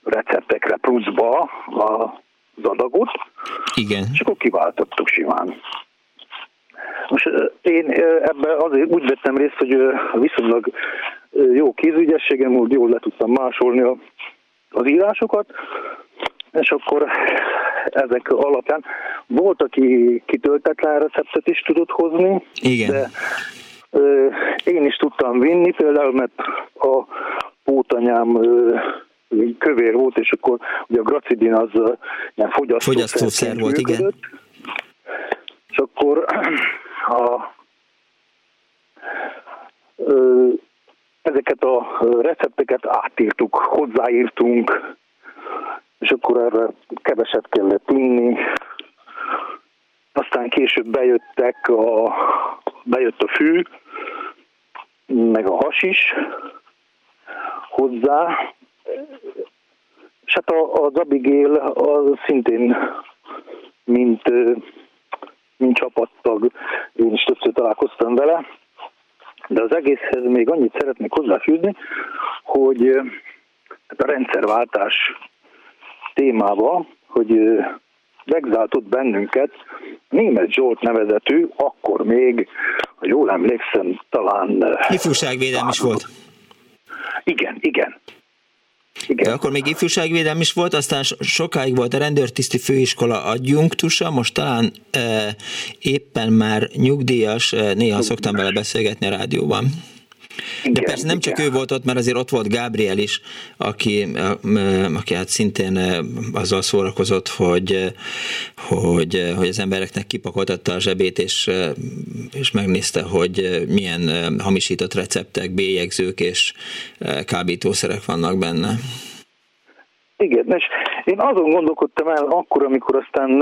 receptekre pluszba az adagot, Igen. és akkor kiváltottuk simán. Most én ebben azért úgy vettem részt, hogy viszonylag jó kézügyességem volt, jól le tudtam másolni az írásokat, és akkor ezek alapján volt, aki kitöltetlen receptet is tudott hozni, Igen. de ö, én is tudtam vinni, például, mert a pótanyám ö, kövér volt, és akkor ugye a gracidin az ilyen fogyasztószer, fogyasztószer volt, működött. igen. És akkor a, ezeket a recepteket átírtuk, hozzáírtunk, és akkor erre keveset kellett inni. Aztán később bejöttek a, bejött a fű, meg a has is hozzá. És hát az Abigail az szintén, mint mint csapattag, én is többször találkoztam vele, de az egészhez még annyit szeretnék hozzáfűzni, hogy hát a rendszerváltás témába, hogy megzáltott bennünket német Zsolt nevezetű, akkor még, ha jól emlékszem, talán... Ifjúságvédelm is volt. Igen, igen. Igen. De akkor még ifjúságvédelm is volt, aztán sokáig volt a rendőrtiszti főiskola adjunktusa, most talán e, éppen már nyugdíjas, e, néha szoktam vele beszélgetni a rádióban. Igen, De persze nem igen. csak ő volt ott, mert azért ott volt Gabriel is, aki, aki hát szintén azzal szórakozott, hogy, hogy, hogy az embereknek kipakoltatta a zsebét, és, és megnézte, hogy milyen hamisított receptek, bélyegzők és kábítószerek vannak benne. Igen, és én azon gondolkodtam el akkor, amikor aztán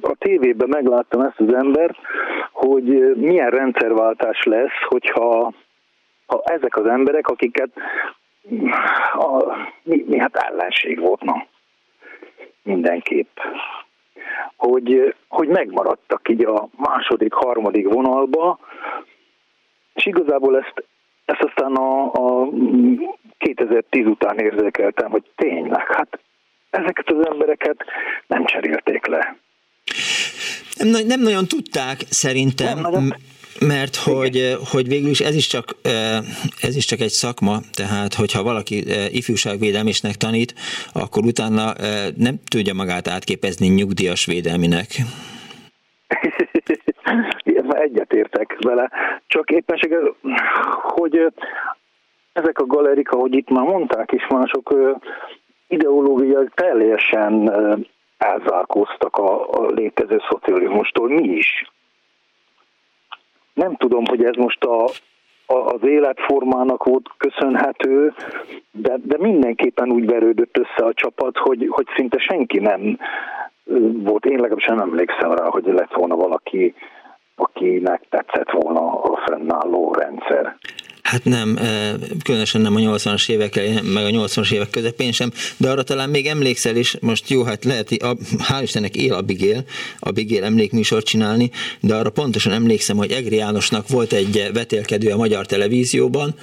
a tévében megláttam ezt az embert, hogy milyen rendszerváltás lesz, hogyha ha ezek az emberek, akiket a, mi, mi hát ellenség volt, na, mindenképp, hogy, hogy megmaradtak így a második, harmadik vonalba, és igazából ezt, ezt aztán a, a 2010 után érzékeltem, hogy tényleg, hát ezeket az embereket nem cserélték le. Nem, nem nagyon tudták szerintem. Nem nagyon mert hogy, hogy végül is ez is, csak, ez is csak egy szakma, tehát hogyha valaki ifjúságvédelmisnek tanít, akkor utána nem tudja magát átképezni nyugdíjas védelminek. Egyetértek vele, csak éppenséggel, hogy ezek a galerik, ahogy itt már mondták is mások, ideológiai teljesen elzárkóztak a, a létező szocializmustól, mi is nem tudom, hogy ez most a, a, az életformának volt köszönhető, de, de mindenképpen úgy verődött össze a csapat, hogy, hogy szinte senki nem volt, én legalábbis nem emlékszem rá, hogy lett volna valaki, akinek tetszett volna a fennálló rendszer. Hát nem, különösen nem a 80-as évek meg a 80-as évek közepén sem, de arra talán még emlékszel is, most jó, hát lehet, a, hál' Istennek él a Bigél, a Bigél emlékműsort csinálni, de arra pontosan emlékszem, hogy Egri Jánosnak volt egy vetélkedő a magyar televízióban,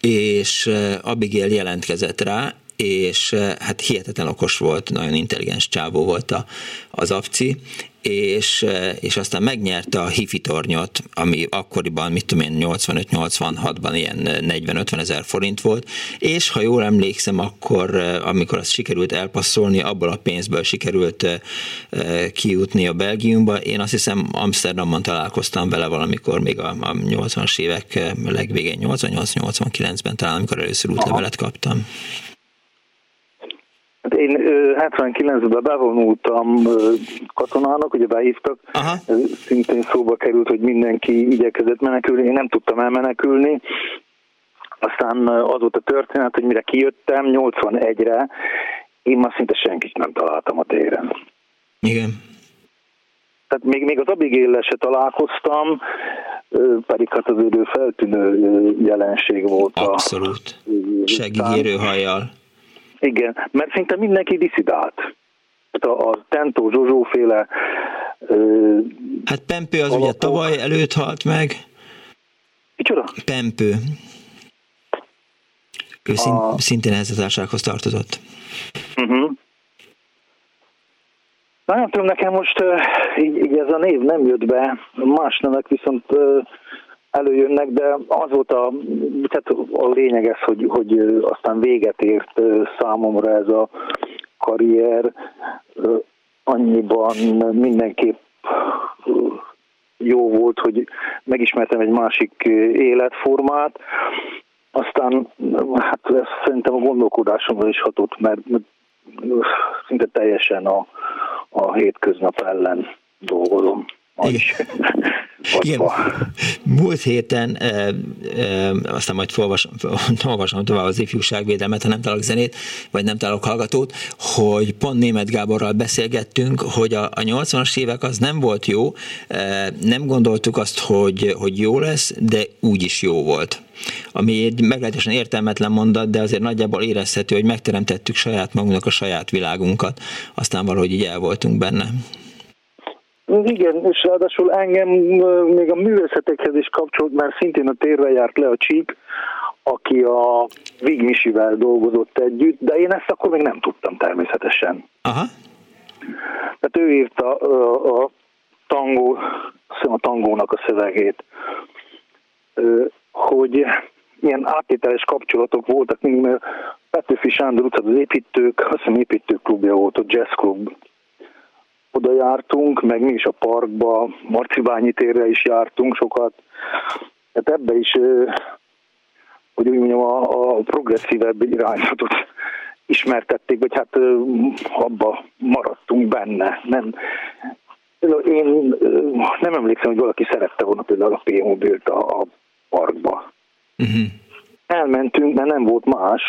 és Abigail jelentkezett rá, és hát hihetetlen okos volt, nagyon intelligens csávó volt a, az apci, és, és aztán megnyerte a hifi tornyot, ami akkoriban, mit tudom én, 85-86-ban ilyen 40-50 ezer forint volt, és ha jól emlékszem, akkor amikor azt sikerült elpasszolni, abból a pénzből sikerült kijutni a Belgiumba. Én azt hiszem Amsterdamban találkoztam vele valamikor, még a, a 80-as évek legvégén, 88-89-ben talán, amikor először útlevelet kaptam. Hát én 79-ben bevonultam katonának, ugye behívtak, Aha. szintén szóba került, hogy mindenki igyekezett menekülni, én nem tudtam elmenekülni, aztán az volt a történet, hogy mire kijöttem 81-re, én már szinte senkit nem találtam a téren. Igen. Tehát még, még az Abigail se találkoztam, pedig hát az ő feltűnő jelenség volt. Abszolút. Segígérő hajjal. Igen, mert szinte mindenki diszidált. A, a Tentó Zsozsó féle ö, Hát Pempő az alapok. ugye tavaly előtt halt meg. Micsoda? Pempő. Ő a... szintén ehhez a társághoz tartozott. Uh-huh. Na, nem tudom, nekem most így, így ez a név nem jött be, más nevek viszont előjönnek, de az volt a, tehát a lényeg ez, hogy, hogy aztán véget ért számomra ez a karrier, annyiban mindenképp jó volt, hogy megismertem egy másik életformát, aztán hát ez szerintem a gondolkodásomra is hatott, mert szinte teljesen a, a hétköznap ellen dolgozom. Igen. Múlt héten, e, e, aztán majd olvasom, olvasom tovább az ifjúságvédelmet, ha nem találok zenét, vagy nem találok hallgatót, hogy pont német Gáborral beszélgettünk, hogy a, a 80-as évek az nem volt jó, e, nem gondoltuk azt, hogy, hogy jó lesz, de úgy is jó volt. Ami egy meglehetősen értelmetlen mondat, de azért nagyjából érezhető, hogy megteremtettük saját magunknak a saját világunkat, aztán valahogy így el voltunk benne. Igen, és ráadásul engem még a művészetekhez is kapcsolt, mert szintén a térre járt le a Csík, aki a Vig Misivel dolgozott együtt, de én ezt akkor még nem tudtam természetesen. Aha. Tehát ő írta a, a tangó, a tangónak a szövegét, hogy ilyen áttételes kapcsolatok voltak, mert Petőfi Sándor utca az építők, azt hiszem építőklubja volt, a jazzklub oda jártunk, meg mi is a parkba, Marcibányi térre is jártunk sokat. Hát ebbe is hogy úgy mondjam, a, a progresszívebb irányzatot ismertették, vagy hát abba maradtunk benne. Nem, én nem emlékszem, hogy valaki szerette volna például a P-mobilt a, a parkba. Uh-huh. Elmentünk, mert nem volt más,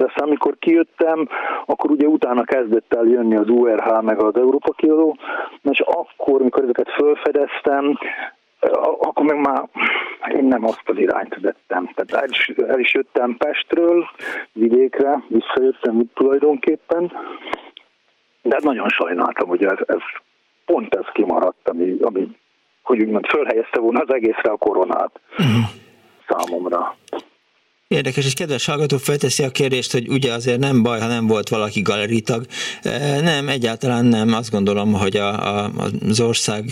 de aztán amikor kijöttem, akkor ugye utána kezdett el jönni az URH meg az Európa kiadó, és akkor, mikor ezeket felfedeztem, akkor meg már én nem azt az irányt vettem. Tehát el is, el is jöttem Pestről, vidékre, visszajöttem tulajdonképpen, de nagyon sajnáltam, hogy ez, ez pont ez kimaradt, ami, ami hogy úgymond fölhelyezte volna az egészre a koronát uh-huh. számomra. Érdekes, és kedves hallgató felteszi a kérdést, hogy ugye azért nem baj, ha nem volt valaki galeritag. E, nem, egyáltalán nem. Azt gondolom, hogy a, a, az ország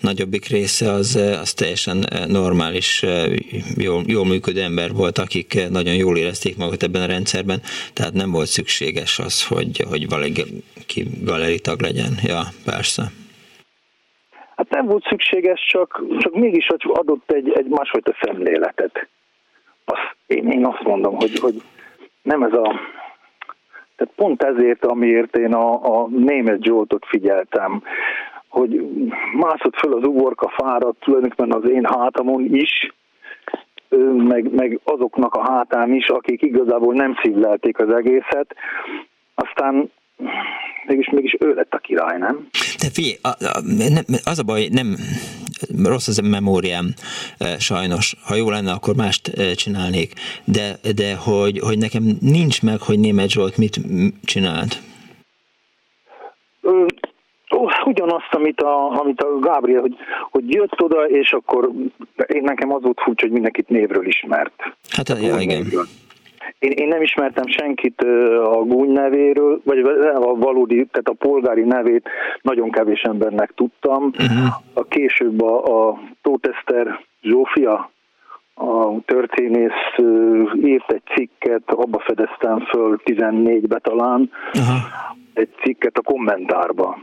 nagyobbik része az, az teljesen normális, jól, jól működő ember volt, akik nagyon jól érezték magukat ebben a rendszerben, tehát nem volt szükséges az, hogy, hogy valaki galeritag legyen. Ja, persze. Hát nem volt szükséges, csak, csak mégis adott egy, egy másfajta szemléletet azt, én, én azt mondom, hogy, hogy nem ez a... Tehát pont ezért, amiért én a, a német Zsoltot figyeltem, hogy mászott föl az uborka fára tulajdonképpen az én hátamon is, meg, meg azoknak a hátán is, akik igazából nem szívlelték az egészet, aztán mégis, mégis ő lett a király, nem? De figyelj, az a baj, nem rossz az a memóriám sajnos. Ha jó lenne, akkor mást csinálnék. De, de hogy, hogy nekem nincs meg, hogy német Zsolt mit csinált. ugyanazt, amit a, amit a Gábriel, hogy, hogy jött oda, és akkor én nekem az volt furcsa, hogy mindenkit névről ismert. Hát, ja, igen. Névről. Én, én nem ismertem senkit a gúny nevéről, vagy a valódi, tehát a polgári nevét nagyon kevés embernek tudtam. Uh-huh. A később a, a Tóteszter Zsófia, a történész írt egy cikket, abba fedeztem föl 14-be talán, uh-huh. egy cikket a kommentárba.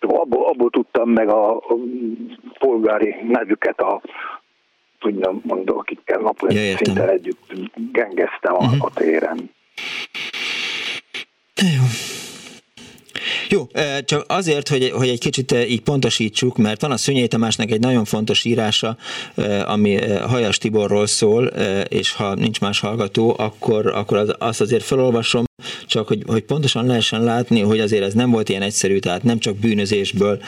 Abból, abból tudtam meg a, a polgári nevüket a tudjam mondani, akikkel napon ja, szinte együtt gengeztem a, uh-huh. a téren. Jó. Jó, csak azért, hogy, hogy egy kicsit így pontosítsuk, mert van a Szünyei Tamásnak egy nagyon fontos írása, ami Hajas Tiborról szól, és ha nincs más hallgató, akkor, akkor az, azt azért felolvasom, csak hogy, hogy pontosan lehessen látni, hogy azért ez nem volt ilyen egyszerű, tehát nem csak bűnözésből,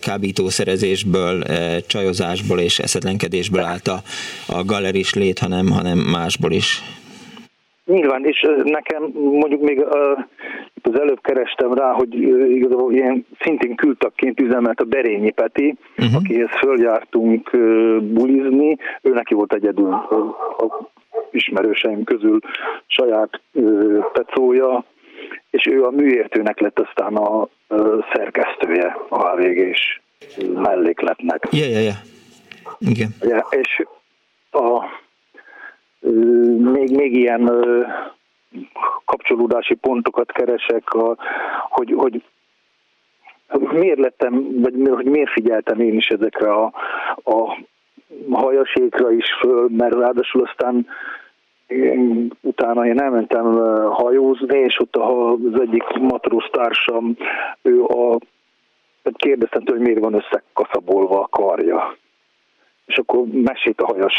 kábítószerezésből, csajozásból és eszetlenkedésből állt a, a galeris lét, hanem, hanem másból is. Nyilván, és nekem mondjuk még az előbb kerestem rá, hogy igazából ilyen szintén küldtakként üzemelt a Berényi Peti, uh-huh. akihez följártunk bulizni, ő neki volt egyedül a, a ismerőseim közül saját pecója, és ő a műértőnek lett aztán a szerkesztője a HVG-s mellékletnek. Ja, ja, ja. Igen. Ja, és a, még, még ilyen kapcsolódási pontokat keresek, a, hogy, hogy miért lettem, vagy hogy miért figyeltem én is ezekre a, a hajasékra is föl, mert ráadásul aztán én, utána én elmentem hajózni, és ott az egyik matróztársam, ő a, kérdeztem tőle, hogy miért van összekaszabolva a karja és akkor mesélt a hajas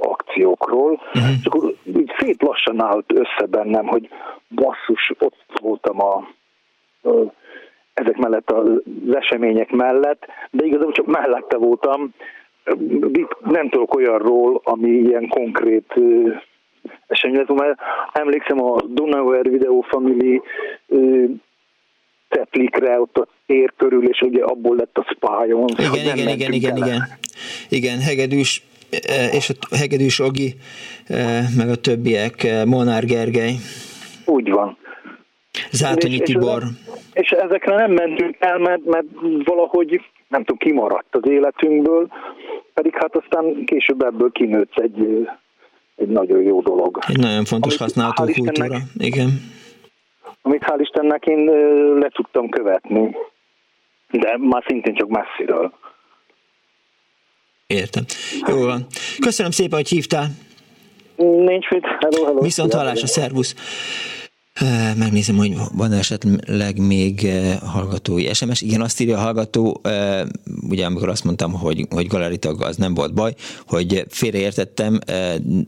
akciókról, uh-huh. és akkor úgy szép lassan állt össze bennem, hogy basszus, ott voltam a, a ezek mellett az események mellett, de igazából csak mellette voltam, nem tudok olyanról, ami ilyen konkrét esemény lett, mert emlékszem a Dunauer Video Family teplikre, ott a tér körül, és ugye abból lett a spájon. Igen, igen, igen, igen, igen. Igen, Hegedűs és a Hegedűs Ogi, meg a többiek, Molnár Gergely. Úgy van. Zátonyi és, Tibor. És, ezekre nem mentünk el, mert, mert valahogy nem tudom, kimaradt az életünkből, pedig hát aztán később ebből kinőtt egy, egy nagyon jó dolog. Egy nagyon fontos használható kultúra, Istennek, igen. Amit hál' Istennek én le tudtam követni, de már szintén csak messziről. Értem. Jó van. Köszönöm szépen, hogy hívtál. Nincs mit. Hello, hello. Viszont hallásra, szervusz. Megnézem, hogy van esetleg még hallgatói SMS. Igen, azt írja a hallgató, ugye amikor azt mondtam, hogy, hogy galeritag az nem volt baj, hogy félreértettem,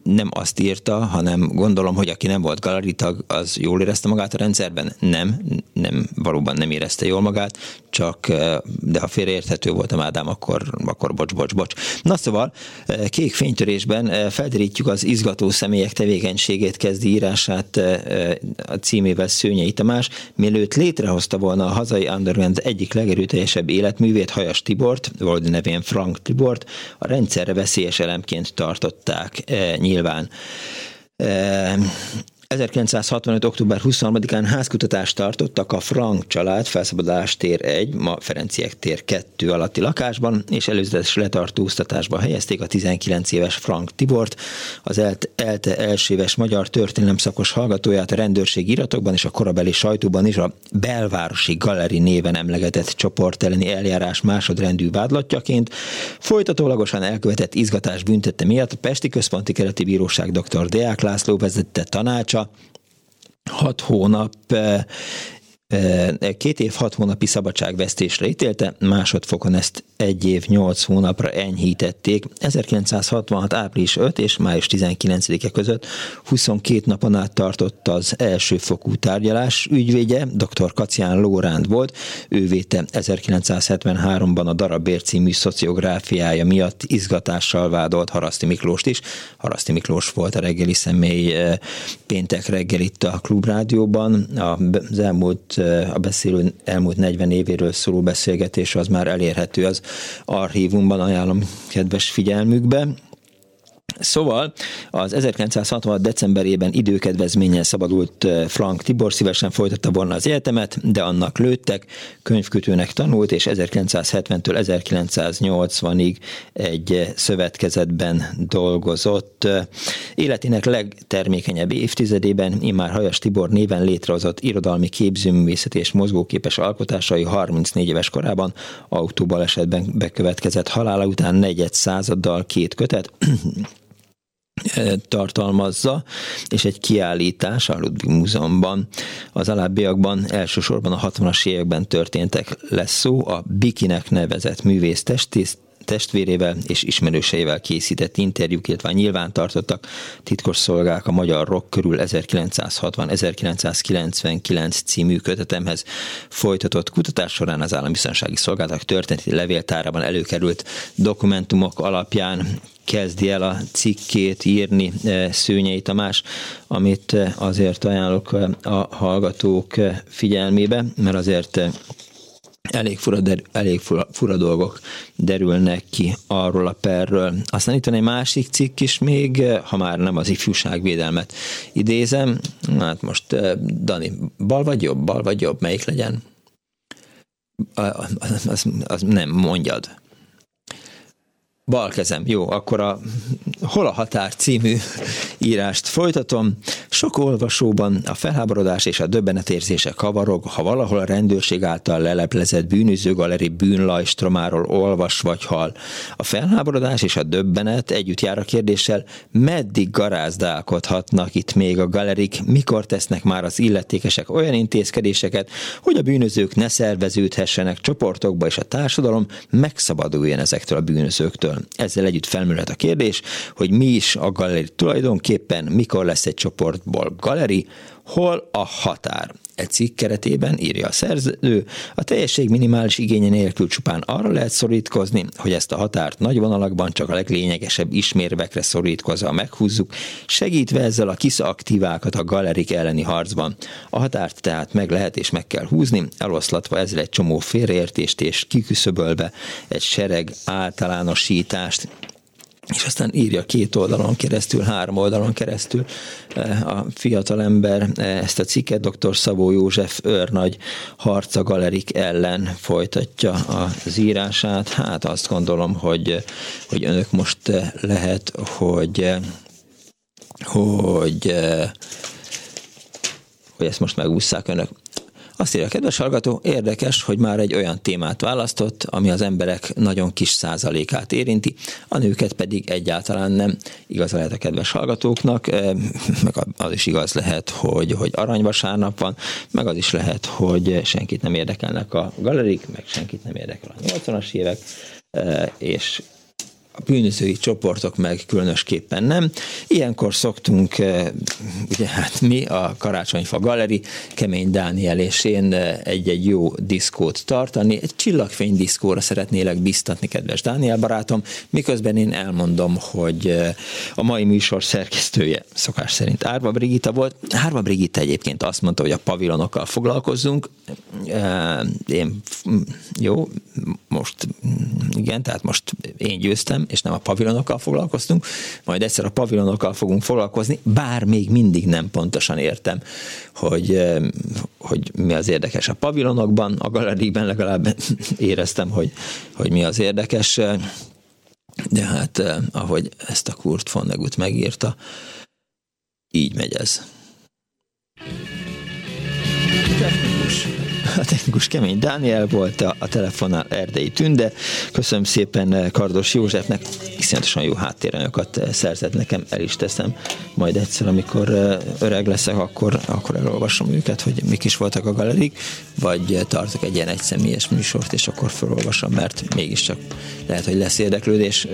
nem azt írta, hanem gondolom, hogy aki nem volt galeritag, az jól érezte magát a rendszerben. Nem, nem, valóban nem érezte jól magát, csak, de ha félreérthető voltam Ádám, akkor, akkor bocs, bocs, bocs. Na szóval, kék fénytörésben felderítjük az izgató személyek tevékenységét kezdi írását címével Szőnyei Tamás, mielőtt létrehozta volna a hazai underground egyik legerőteljesebb életművét, Hajas Tibort, vagy nevén Frank Tibort, a rendszerre veszélyes elemként tartották e, nyilván. E, 1965. október 23-án házkutatást tartottak a Frank család Felszabadulás tér 1, ma Ferenciek tér 2 alatti lakásban, és előzetes letartóztatásba helyezték a 19 éves Frank Tibort, az ELTE első éves magyar történelem szakos hallgatóját a rendőrség iratokban és a korabeli sajtóban is a belvárosi galeri néven emlegetett csoport elleni eljárás másodrendű vádlatjaként. Folytatólagosan elkövetett izgatás büntette miatt a Pesti Központi Keleti Bíróság dr. Deák László vezette tanácsa hat hónap két év, hat hónapi szabadságvesztésre ítélte, másodfokon ezt egy év, nyolc hónapra enyhítették. 1966. április 5 és május 19-e között 22 napon át tartott az első fokú tárgyalás. Ügyvédje dr. Kacián Lóránd volt, ő véte 1973-ban a Darabér című szociográfiája miatt izgatással vádolt Haraszti Miklóst is. Haraszti Miklós volt a reggeli személy péntek reggel itt a Klubrádióban. Az elmúlt a beszélő elmúlt 40 évéről szóló beszélgetés az már elérhető az archívumban, ajánlom kedves figyelmükbe. Szóval az 1966. decemberében időkedvezménnyel szabadult Frank Tibor szívesen folytatta volna az egyetemet, de annak lőttek, könyvkötőnek tanult, és 1970-től 1980-ig egy szövetkezetben dolgozott. Életének legtermékenyebb évtizedében immár Hajas Tibor néven létrehozott irodalmi képzőművészet és mozgóképes alkotásai 34 éves korában autóbalesetben bekövetkezett halála után negyed századdal két kötet, tartalmazza, és egy kiállítás a Ludwig Múzeumban. Az alábbiakban elsősorban a 60-as években történtek lesz szó, a Bikinek nevezett művész testiszt, testvérével és ismerőseivel készített interjúk, illetve nyilván tartottak titkos szolgák a magyar rock körül 1960-1999 című kötetemhez folytatott kutatás során az Állami Biztonsági Szolgálatok történeti levéltárában előkerült dokumentumok alapján kezdi el a cikkét írni eh, Szőnyei Tamás, amit eh, azért ajánlok eh, a hallgatók figyelmébe, mert azért elég fura, der, elég fura, fura dolgok derülnek ki arról a perről. Aztán itt van egy másik cikk is még, ha már nem az ifjúságvédelmet idézem. Hát most, Dani, bal vagy jobb, bal vagy jobb, melyik legyen? Az, az, az nem, mondjad. Bal kezem, jó, akkor a Hol a határ című írást folytatom. Sok olvasóban a felháborodás és a döbbenetérzése kavarog, ha valahol a rendőrség által leleplezett bűnöző galeri bűnlajstromáról olvas vagy hal. A felháborodás és a döbbenet együtt jár a kérdéssel, meddig garázdálkodhatnak itt még a galerik, mikor tesznek már az illetékesek olyan intézkedéseket, hogy a bűnözők ne szerveződhessenek csoportokba, és a társadalom megszabaduljon ezektől a bűnözőktől. Ezzel együtt felmerülhet a kérdés, hogy mi is a galeri tulajdonképpen, mikor lesz egy csoportból galeri, hol a határ. Egy cikk keretében írja a szerző, a teljesség minimális igénye nélkül csupán arra lehet szorítkozni, hogy ezt a határt nagy vonalakban csak a leglényegesebb ismérvekre szorítkozva meghúzzuk, segítve ezzel a kiszaktívákat a galerik elleni harcban. A határt tehát meg lehet és meg kell húzni, eloszlatva ezzel egy csomó félreértést és kiküszöbölve egy sereg általánosítást, és aztán írja két oldalon keresztül, három oldalon keresztül eh, a fiatal ember eh, ezt a cikket, dr. Szabó József őrnagy harca galerik ellen folytatja az írását. Hát azt gondolom, hogy, hogy önök most eh, lehet, hogy hogy hogy ezt most megúszszák önök. Azt írja a kedves hallgató, érdekes, hogy már egy olyan témát választott, ami az emberek nagyon kis százalékát érinti, a nőket pedig egyáltalán nem. Igaz lehet a kedves hallgatóknak, eh, meg az is igaz lehet, hogy, hogy aranyvasárnap van, meg az is lehet, hogy senkit nem érdekelnek a galerik, meg senkit nem érdekel a 80-as évek, eh, és a bűnözői csoportok meg különösképpen nem. Ilyenkor szoktunk, eh, ugye hát mi, a Karácsonyfa Galeri, Kemény Dániel és én eh, egy-egy jó diszkót tartani. Egy csillagfény diszkóra szeretnélek biztatni, kedves Dániel barátom, miközben én elmondom, hogy eh, a mai műsor szerkesztője szokás szerint Árva Brigita volt. Árva Brigita egyébként azt mondta, hogy a pavilonokkal foglalkozzunk. Én, jó, most igen, tehát most én győztem, és nem a pavilonokkal foglalkoztunk, majd egyszer a pavilonokkal fogunk foglalkozni, bár még mindig nem pontosan értem, hogy, hogy mi az érdekes a pavilonokban, a galeriben legalább éreztem, hogy, hogy mi az érdekes, de hát ahogy ezt a Kurt Vonnegut megírta, így megy ez. Technikus a technikus Kemény Dániel volt, a, a telefonnál Erdei Tünde. Köszönöm szépen eh, Kardos Józsefnek, iszonyatosan jó háttéranyagokat eh, szerzett nekem, el is teszem. Majd egyszer, amikor eh, öreg leszek, akkor, akkor elolvasom őket, hogy mik is voltak a galerik, vagy tartok egy ilyen egyszemélyes műsort, és akkor felolvasom, mert mégiscsak lehet, hogy lesz érdeklődés.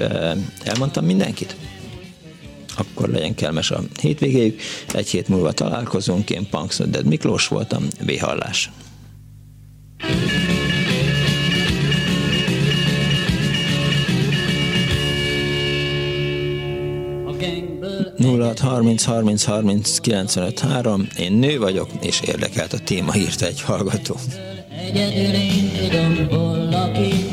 Elmondtam mindenkit? akkor legyen kelmes a hétvégéjük. Egy hét múlva találkozunk, én Punks Miklós voltam, Véhallás. 06 30 30 30 95 3. Én nő vagyok, és érdekelt a téma, írta egy hallgató. Egyedül én tudom, hol lakik,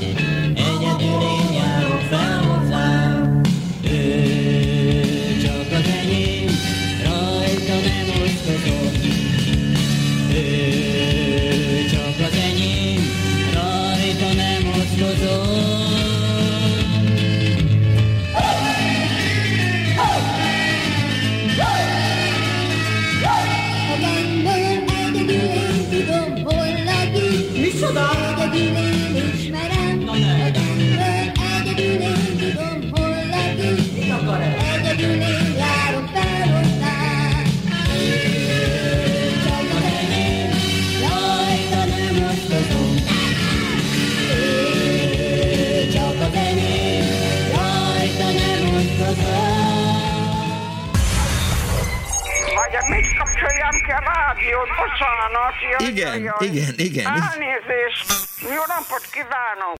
Bocsánat. Igen, igen, igen. Elnézést. Jó napot kívánok.